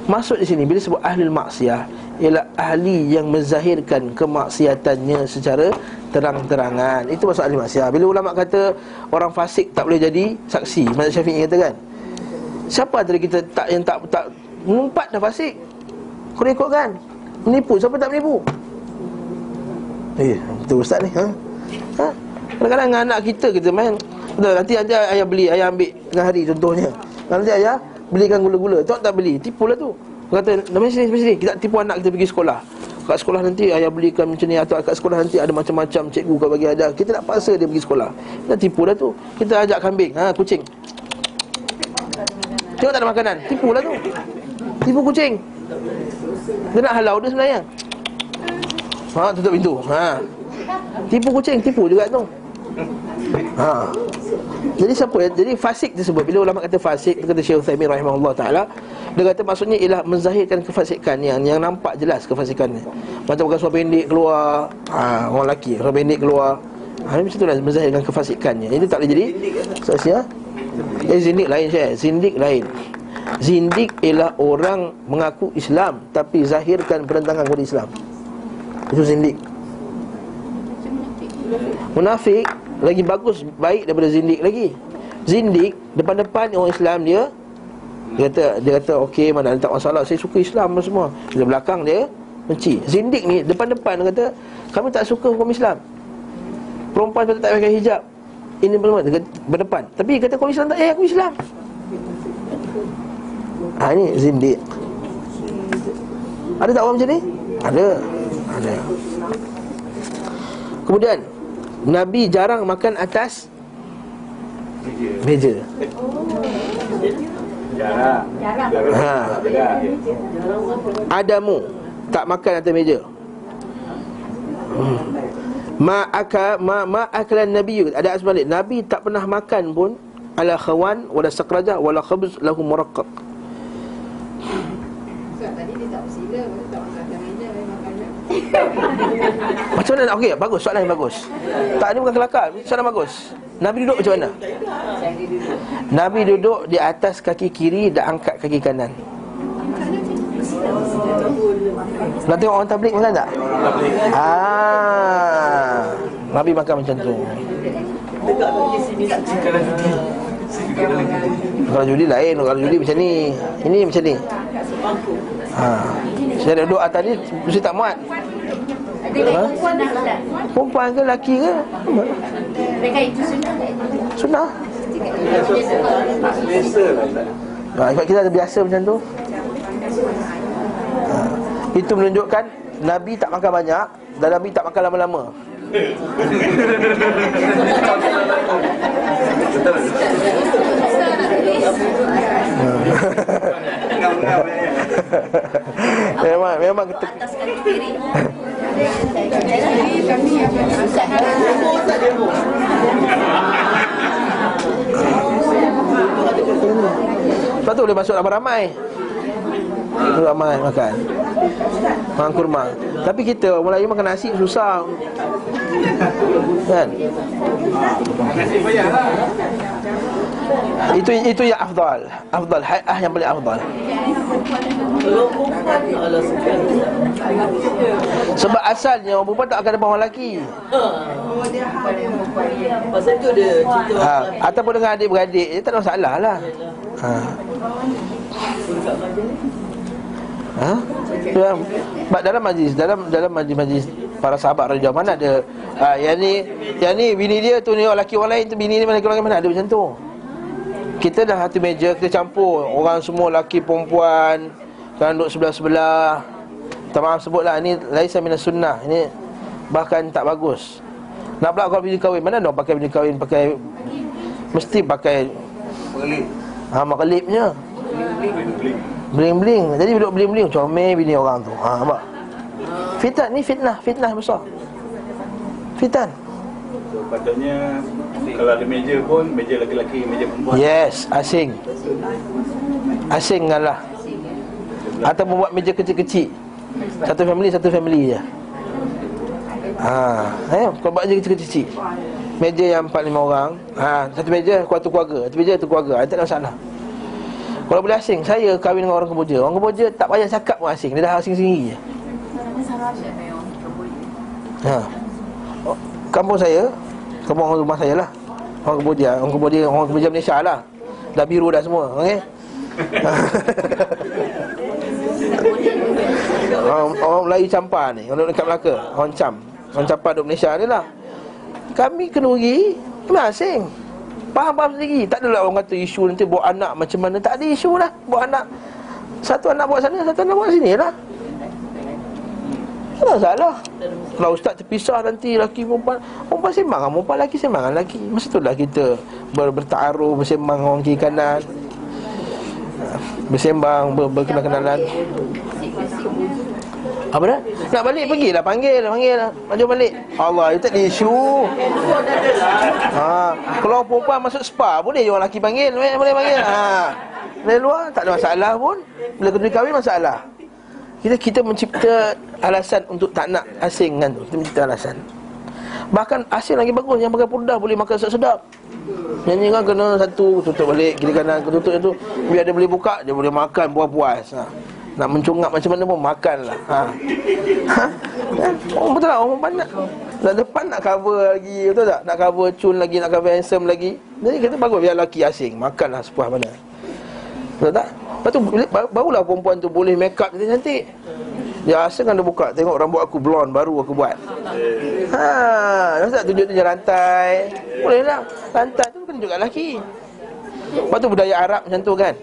S1: Maksud di sini, bila sebut ahli maksiat Ialah ahli yang menzahirkan kemaksiatannya secara terang-terangan Itu maksud ahli maksiat Bila ulama kata orang fasik tak boleh jadi saksi Mazhab Syafi'i kata kan Siapa antara kita tak yang tak tak mengumpat dah fasik? Kau ikut kan? Menipu, siapa tak menipu? Eh, betul ustaz ni, ha? Ha? Kadang-kadang dengan anak kita kita main Betul, nanti nanti ayah beli, ayah ambil tengah hari contohnya Nanti ayah belikan gula-gula, tak tak beli, tipulah tu. Dia Kata, nama sini, sini, sini, kita tipu anak kita pergi sekolah. Kat sekolah nanti ayah belikan macam ni. Atau kat sekolah nanti ada macam-macam cikgu kau bagi ada Kita nak paksa dia pergi sekolah. Kita tipu dah tu. Kita ajak kambing, ha, kucing. Tengok tak ada makanan, tipulah tu. Tipu kucing. Dia nak halau dia sebenarnya. Ha, tutup pintu. Ha. Tipu kucing, tipu juga tu. Ha Jadi siapa ya? Jadi fasik tersebut Bila ulama kata fasik kata Syekh Uthaymin rahimahullah ta'ala Dia kata maksudnya ialah Menzahirkan kefasikan yang Yang nampak jelas kefasikannya. Macam bukan suara pendek keluar ha, Orang lelaki Suara pendek keluar. Ha, Macam tu lah Menzahirkan kefasikannya. Ini tak boleh jadi Saksinya Eh zindik lain Syekh. Zindik lain. Zindik ialah orang mengaku Islam Tapi zahirkan perentangan kepada Islam. Itu zindik. Munafik lagi bagus baik daripada zindik lagi. Zindik depan-depan orang Islam dia dia kata dia kata okey mana tak masalah saya suka Islam semua. Di belakang dia benci. Zindik ni depan-depan dia kata kami tak suka hukum Islam. Perempuan tak pakai hijab. Ini kata, berdepan. Tapi kata kau Islam tak eh aku Islam. Ha ni zindik. Ada tak orang macam ni? Ada. Ada. Kemudian Nabi jarang makan atas
S2: meja. Jarang.
S3: Jarang.
S1: Ha. Adamu tak makan atas meja. Hmm. Ma aka ma ma akalan nabi ada asbalik nabi tak pernah makan pun ala khawan wala sakrajah wala khabz lahu muraqqaq
S7: Tadi dia tak bersila, tak makan atas meja, dia makan
S1: Macam mana nak okey bagus soalan yang bagus. Tak ni bukan kelakar, soalan bagus. Nabi duduk macam mana? Nabi duduk di atas kaki kiri dan angkat kaki kanan. Nak tengok orang tablik makan tak? Ah, Nabi makan macam tu. Kalau judi lain, kalau judi macam ni. Ini macam ni. Ha. Saya duduk atas ni mesti tak muat.
S3: Ada
S1: Ha? Perempuan ke lelaki ke?
S3: Ada sunnah?
S1: Ha, sebab kita dah biasa macam tu. Ha. Itu menunjukkan Nabi tak makan banyak dan Nabi tak makan lama-lama.
S2: Je.
S1: memang memang kita. Sebab tu boleh masuk ramai-ramai Ramai. Makan. Makan kurma. Tapi kita orang Melayu makan nasi susah. Kan?
S2: Nasi bayar lah.
S1: Itu itu yang afdal. Afdal Hayah yang paling afdal. Sebab asalnya orang perempuan tak akan depan orang lelaki.
S6: Pasal tu dia cerita
S1: ha, Ataupun dengan adik-beradik Dia tak ada masalah lah. Ha. Ha? Ya, sebab dalam majlis dalam dalam majlis-majlis para sahabat radhiyallahu mana ada ha, yang ni yang ni bini dia tu ni lelaki orang lain tu bini dia mana lelaki orang lain mana ada macam tu. Kita dah satu meja kita campur. Orang semua lelaki perempuan kan duduk sebelah-sebelah. Tak maaf sebutlah ni laisa minas sunnah. Ini Bahkan tak bagus. Nak pula kalau bini kahwin? Mana nak pakai bini kahwin? Pakai Mesti pakai
S5: Pelik
S1: ha, Makelipnya Bling-bling. Jadi duduk bling-bling Comel bini orang tu. Ha, nampak? Fitnah ni fitnah. Fitnah besar. Fitan
S2: So, patutnya kalau ada meja pun meja lelaki-lelaki, meja perempuan.
S1: Yes Asing. Asing lah Atau membuat meja kecil-kecil. Satu family Satu family je. Ha, eh, kalau buat meja kecil-kecil. Meja yang 4-5 orang. Ha, Satu meja kuartu keluarga. Satu meja satu keluarga. Ha, Tak ada masalah. Kalau boleh asing Saya kahwin dengan orang Kemboja Orang Kemboja tak payah cakap pun asing. Dia dah asing sendiri je. Ha. Kampung saya Kampung orang rumah saya lah. Orang Kemboja Orang Kemboja Orang Kemboja Malaysia lah. Dah biru dah semua Okey? Orang, orang Melayu campar ni Orang dekat Melaka Orang cam. Orang campar duduk Malaysia ni lah. Kami kena rugi Kami asing Faham-faham sendiri. Tak adalah orang kata isu nanti Bawa anak macam mana. Tak ada isu lah. Bawa anak Satu anak buat sana Satu anak buat sini lah Tak ada masalah Kalau ustaz terpisah nanti Laki perempuan Perempuan sembang dengan perempuan Laki sembang dengan laki Masa tu lah kita ber, Bertaruh Bersembang orang kiri kanan Bersembang ber, Berkenal-kenalan apa dah? Nak balik pergilah panggil, panggil. Maju balik. Allah, itu tak ada isu. Ha, kalau perempuan masuk spa boleh orang lelaki panggil, boleh, boleh panggil. Ha. Dari luar tak ada masalah pun. Bila kedua kahwin masalah. Kita kita mencipta alasan untuk tak nak asing kan. Kita mencipta alasan. Bahkan asing lagi bagus yang pakai purdah boleh makan sedap. Nyanyi kan kena satu tutup balik kiri kanan tutup itu biar dia boleh buka dia boleh makan puas-puas. Ha. Nak mencungap macam mana pun makan lah ha. ha? Oh betul lah orang banyak Dah depan nak cover lagi Betul tak? Nak cover cun lagi Nak cover handsome lagi Jadi kita bagus biar lelaki asing Makan lah sepuas mana Betul tak? Lepas tu barulah perempuan tu boleh make up dia cantik Dia rasa kan dia buka Tengok rambut aku blonde baru aku buat. Ha, Masa tak tunjuk-tunjuk rantai. Boleh lah. Rantai tu bukan tunjuk kat lelaki. Lepas tu budaya Arab macam tu kan.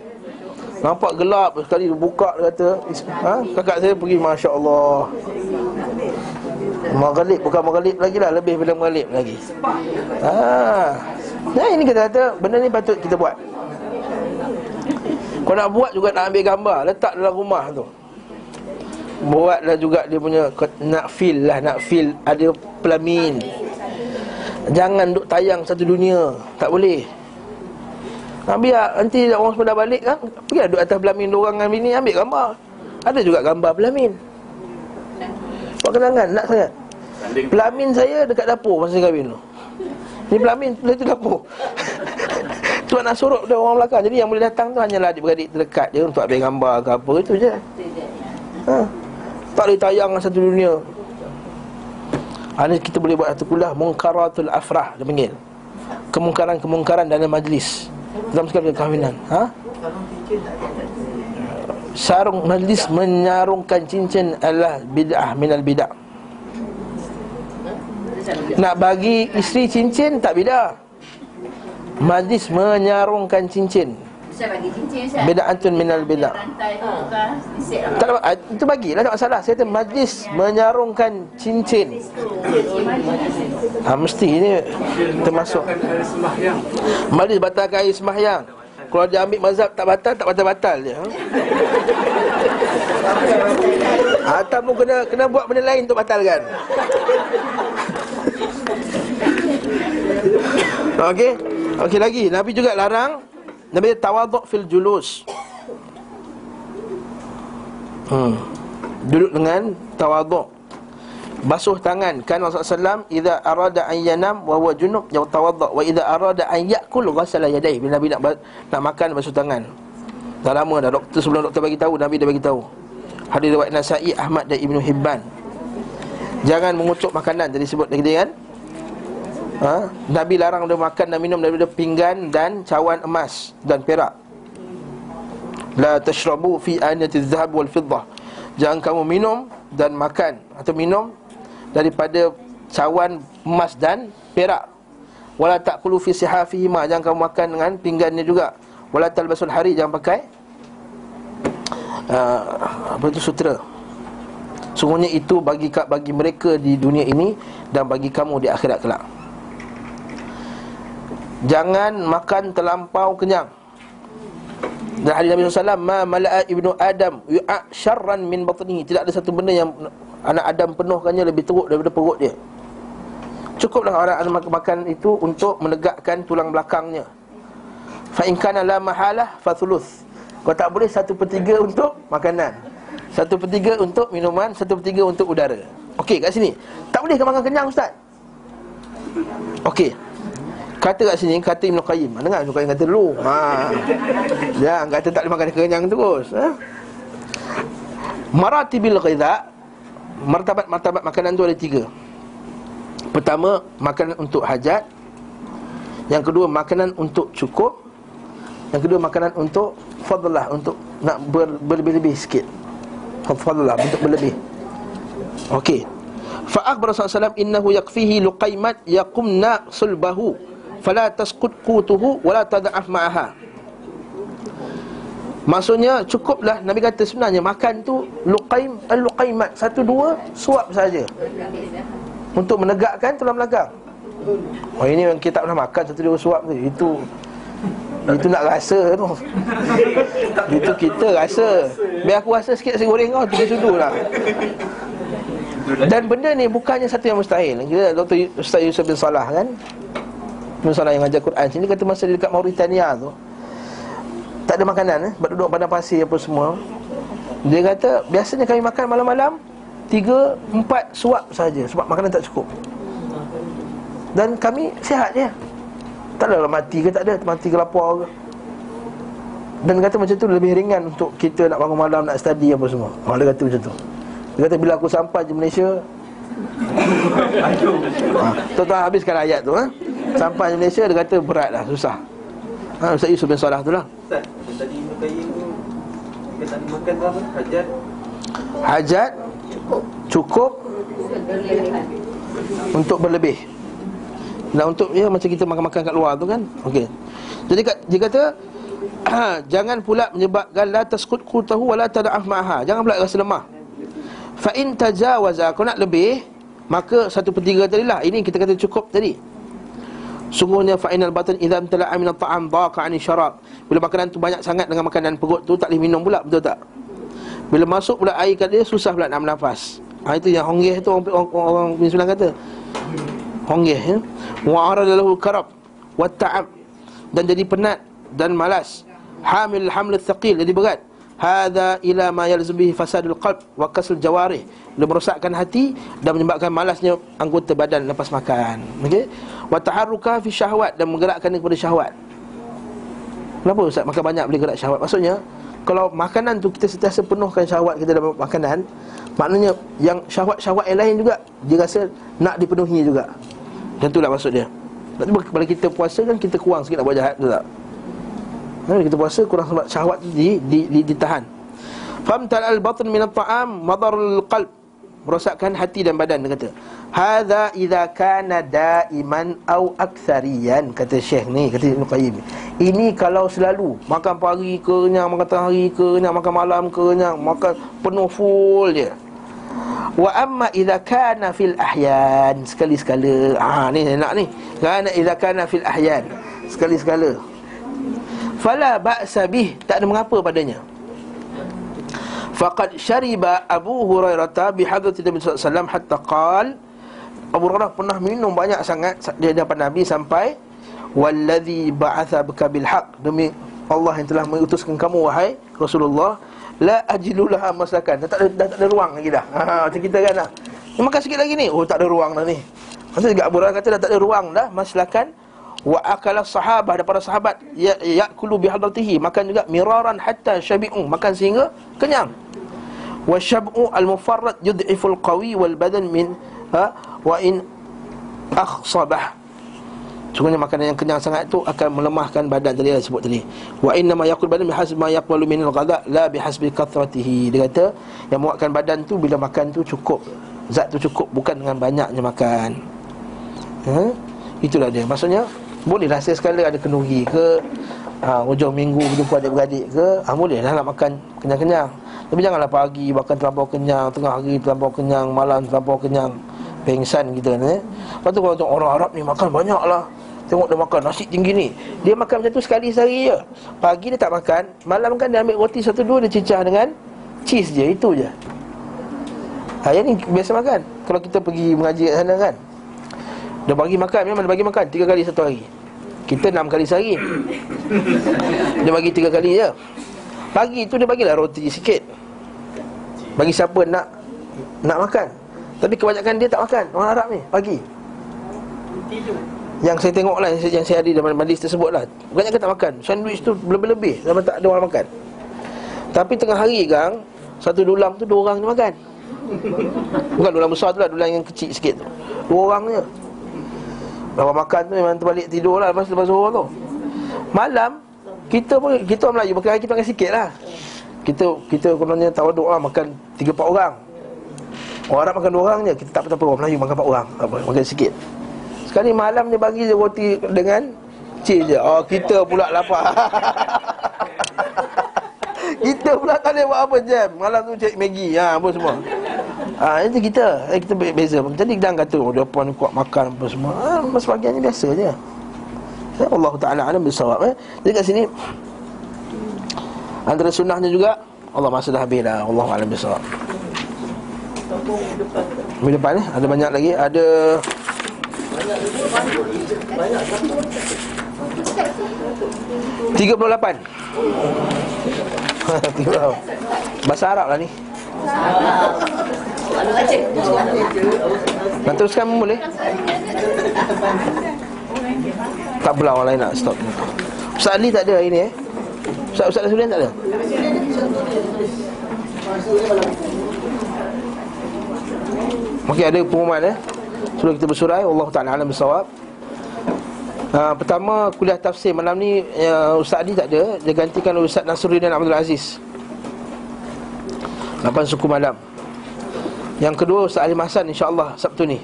S1: Nampak gelap sekali dia buka dia kata ha? Kakak saya pergi Masya Allah Maghrib bukan maghrib lagi lah Lebih bila maghrib lagi. Ha. Nah ini kita kata Benda ni patut kita buat Kau nak buat juga nak ambil gambar Letak dalam rumah tu. Buatlah juga dia punya Nak feel lah Nak feel Ada pelamin. Jangan duk tayang satu dunia Tak boleh. Ha, biar nanti orang semua dah balik kan Pergi duduk atas belamin orang dengan bini Ambil gambar. Ada juga gambar belamin Buat kenangan Nak sangat. Pelamin saya dekat dapur Masa kahwin tu. Ni pelamin Itu dapur Tuan nak suruh dia orang belakang. Jadi yang boleh datang tu Hanyalah adik-beradik terdekat je Untuk ambil gambar ke apa Itu je. Ha. Tak boleh tayang satu dunia. Ini kita boleh buat satu kuliah Mungkaratul Afrah Dia panggil. Kemungkaran-kemungkaran dalam majlis. Dalam sekali kahwinan ha? Sarung majlis menyarungkan cincin adalah bid'ah minal bid'ah. Nak bagi isteri cincin tak bid'ah Majlis menyarungkan cincin.
S3: Saya bagi cincin saya
S1: Bid'atun minal
S3: Disek lah
S1: tak ada, itu bagilah tak masalah. Saya kata majlis menyarungkan cincin. Ha, Mesti ini termasuk. Majlis batalkan air sembahyang Kalau dia ambil mazhab tak batal Tak batal-batal je ha? Atau pun kena, kena buat benda lain untuk batalkan. Okey Okey lagi. Nabi juga larang. Nabi tawaduk fil julus. Hmm. Duduk dengan tawaduk. Basuh tangan. Kan Rasulullah SAW Iza arada an yanam Wa huwa junub Yang tawaduk. Wa iza arada an yakul Ghasala yadai Bila Nabi nak, nak makan Basuh tangan. Dah lama dah Doktor sebelum doktor bagi tahu Nabi dah bagi tahu. Riwayat Nasa'i Ahmad dan Ibnu Hibban. Jangan mengucuk makanan. Jadi sebut lagi kan ha? Nabi larang dia makan dan minum daripada pinggan dan cawan emas dan perak. La tashrabu fi aniyati zahab wal fiddah. Jangan kamu minum dan makan Atau minum daripada cawan emas dan perak. Wala ta'kulu fi sihafihima Jangan kamu makan dengan pinggannya juga. Wala talbasul hari Jangan pakai uh, Apa itu sutra. Sungguhnya itu bagi bagi mereka di dunia ini dan bagi kamu di akhirat kelak. Jangan makan terlampau kenyang. Dan hadis Nabi SAW Ma mala'a ibnu Adam Yu'a syarran min batnihi. Tidak ada satu benda yang Anak Adam penuhkannya lebih teruk daripada perut dia. Cukuplah orang makan, makan itu Untuk menegakkan tulang belakangnya. Fa'inkana la mahalah Fathuluth Kau tak boleh satu per tiga untuk makanan. Satu per tiga untuk minuman Satu per tiga untuk udara. Okey kat sini. Tak boleh makan kenyang Ustaz? Okey Kata kat sini, kata Ibn Qayyim. Dengar Ibn Qayyim kata dulu? Ha. Jangan kata tak boleh makan kenyang terus ha? Maratibil ghidha Martabat-martabat makanan tu ada tiga. Pertama, makanan untuk hajat. Yang kedua, makanan untuk cukup. Yang kedua, makanan untuk fadlah Untuk nak ber, berlebih-lebih sikit. Fadlah, untuk berlebih. Okey. Fa'akbar Rasulullah SAW Innahu yakfihi luqaymat Yaqumna sulbahu fala tasqut qutuhu wala tad'af ma'aha Maksudnya cukuplah Nabi kata sebenarnya makan tu luqaim al-luqaimat satu dua suap saja untuk menegakkan tulang belakang. Oh ini yang kita tak pernah makan satu dua suap tu itu itu nak rasa tu. itu kita rasa. Biar aku rasa sikit nasi goreng kau tiga sudu lah. Dan benda ni bukannya satu yang mustahil. Kita Dr. Ustaz Yusuf bin Salah kan Musalah yang ajar Quran. Sini kata masa dia dekat Mauritania tu tak ada makanan eh? Sebab duduk pada pasir apa semua. Dia kata biasanya kami makan malam-malam tiga empat suap saja sebab makanan tak cukup. Dan kami sihat je. Tak ada mati ke tak ada. Mati ke lapar ke. Dan kata macam tu lebih ringan untuk kita nak bangun malam nak study apa semua. Oh, dia kata macam tu. Dia kata bila aku sampai di Malaysia ha, Tuan-tuan habiskan ayat tu ha? Sampai di Malaysia dia kata berat lah, susah. Ha, Ustaz Yusuf bin Salah tu lah.
S5: Ustaz, tadi Ibn Qayyim tu Dia tak makan tu apa? Hajat?
S1: Hajat? Cukup. Untuk berlebih. Dan untuk ya macam kita makan-makan kat luar tu kan? Okey. Jadi kat, dia kata Jangan pula menyebabkan La tasqut qutahu wa la tada'af ma'aha. Jangan pula rasa lemah. Fa in tajawaza Kau nak lebih Maka satu per tiga tadi lah. Ini kita kata cukup tadi Sungguhnya fa'inal batan idza amtala'a min at-ta'am daqa 'ani syarab. Bila makanan tu banyak sangat dengan makanan perut tu tak boleh minum pula, betul tak? Bila masuk pula air kat dia susah pula nak bernafas. Ha itu yang honggeh tu orang orang, orang Peninsulan kata. Honggeh ya. Wa arada lahu karab wa ta'ab dan jadi penat dan malas. Hamil haml thaqil jadi berat. Hadza ila ma yalzubihi fasadul qalb wa kasl jawarih. Dia merosakkan hati dan menyebabkan malasnya anggota badan lepas makan. Okey. Wa taharruka fi syahwat dan menggerakkan kepada syahwat. Kenapa Ustaz makan banyak boleh gerak syahwat? Maksudnya kalau makanan tu kita sentiasa penuhkan syahwat kita dalam makanan, maknanya yang syahwat-syahwat yang lain juga dia rasa nak dipenuhi juga. Dan itulah maksud dia. Tapi kalau kita puasa kan kita kurang sikit nak buat jahat, betul tak? Kalau kita puasa kurang sebab syahwat tu di, di, di, ditahan. Famtal al-batn min at-ta'am madarul qalb. Merosakkan hati dan badan dia kata. Hadza idza kana daiman au aktsariyan kata Syekh ni kata Ibn Qayyim. Ini kalau selalu makan pagi ke kenyang, makan tengah hari ke kenyang, makan malam ke kenyang, makan penuh full je. Wa amma idza kana fil ahyan sekali-sekala. Ah ni nak ni. Kana idza kana fil ahyan sekali-sekala. Fala ba'sa bih tak ada mengapa padanya. Faqad syariba Abu Hurairah bi hadrati Nabi sallallahu alaihi wasallam hatta qal. Abu Hurairah pernah minum banyak sangat di hadapan Nabi sampai wallazi ba'atha bika bil haq demi Allah yang telah mengutuskan kamu wahai Rasulullah la ajilu laha masakan. Dah tak ada dah tak ada ruang lagi dah. Ha macam kita kan dah. Makan sikit lagi ni. Oh tak ada ruang dah ni. Maksudnya juga Abu Hurairah kata dah tak ada ruang dah maslakan wa akala sahabah ada para sahabat ya yakulu bi hadratihi. Makan juga miraran hatta syabi'u. Makan sehingga kenyang wa syab'u al mufarrad yud'ifu al qawi wal badan min ha wa in akhsabah Sungguhnya makanan yang kenyang sangat tu akan melemahkan badan tadi yang sebut tadi. Wa inna ma yaqul badan bihasbi ma yaqbalu min al-ghadha la bihasbi kathratihi. Dia kata yang menguatkan badan tu bila makan tu cukup. Zat tu cukup bukan dengan banyaknya makan. Ha? Itulah dia. Maksudnya Bolehlah sekali ada kenuri ke ha, Ujung minggu berjumpa adik-beradik ke ha, Bolehlah nak makan kenyang-kenyang Tapi janganlah pagi makan terlampau kenyang Tengah hari terlampau kenyang Malam terlampau kenyang Pengsan kita ni. Lepas tu kalau tengok orang Arab ni makan banyak lah Tengok dia makan nasi tinggi ni. Dia makan macam tu sekali sehari je. Pagi dia tak makan Malam kan dia ambil roti satu dua Dia cecah dengan cheese je Itu je. Ha, Yang ni biasa makan. Kalau kita pergi mengaji kat sana kan Dia bagi makan Memang dia bagi makan Tiga kali satu hari. Kita enam kali sehari. Dia bagi tiga kali je. Pagi tu dia bagilah roti sikit Bagi siapa nak Nak makan? Tapi kebanyakan dia tak makan. Orang Arab ni Pagi. Yang saya tengok lah Yang saya, yang saya ada dalam majlis tersebut lah. Kebanyakan tak makan. Sandwich tu lebih-lebih Memang tak ada orang makan. Tapi tengah hari gang Satu dulang tu dua orang je makan. Bukan dulang besar tu lah Dulang yang kecil sikit tu. Dua orang je. Lepas makan tu memang terbalik tidur lah Lepas lepas zuhur tu. Malam Kita pun Kita orang Melayu Makan hari kita makan sikit lah. Kita Kita kononnya tawaduk lah Makan tiga empat orang. Orang Arab makan dua orang je. Kita tak apa-apa Orang Melayu makan empat orang. Apa, Makan sikit. Sekali malam dia bagi je roti dengan Cheese je. Oh kita pula lapar. Kita pula tak boleh buat apa jam Malam tu cek Maggi ha, Apa semua. Ha, itu kita. Eh, Kita be- beza. Jadi jangan kata Oh dia puan kuat makan apa semua. Ha, Sebagiannya biasa je. Ya, Allah Ta'ala alam bersawab eh. Jadi kat sini Antara sunnahnya juga Allah masa dah habis dah Allah alam bersawab Minggu depan ni Ada banyak lagi? Ada Tiga puluh lapan. Bahasa Arab lah ni. Nak teruskan boleh. Tak pula orang lain nak stop. Ustaz Ali tak ada hari ni eh Ustaz, Ustaz Sulian tak ada? Okey ada pengumuman eh? Sebelum kita bersurai Allah Ta'ala alam bersawab uh, Pertama kuliah tafsir. Malam ni uh, Ustaz Ali tak ada. Dia gantikan Ustaz Nasruddin Abdul Aziz. 8 suku malam. Yang kedua Ustaz Ali Hasan insyaAllah Sabtu ni.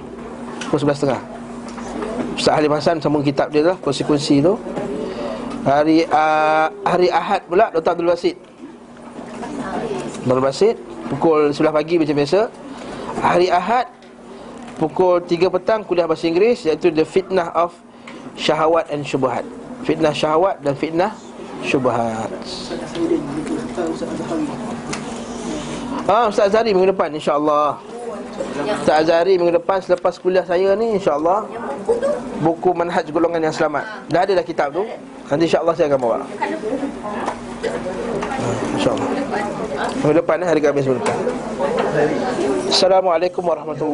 S1: Pukul 11.30 Ustaz Ali Hasan sambung kitab dia lah Konsekuensi tu Hari uh, hari Ahad pula Dr. Abdul Basit Abdul Basit Pukul 11 pagi macam biasa Hari Ahad Pukul 3 petang kuliah bahasa Inggeris Iaitu The Fitnah of Syahawat and Syubahat Fitnah syahwat dan fitnah syubahat Ah, Ustaz Azhari minggu depan insya-Allah. Ustaz Azhari minggu depan selepas kuliah saya ni insya-Allah buku manhaj golongan yang selamat. Dah ada dah kitab tu. Nanti insya-Allah saya akan bawa. Ah, Insya-Allah. Minggu depan eh, hari Khamis minggu depan. Assalamualaikum warahmatullahi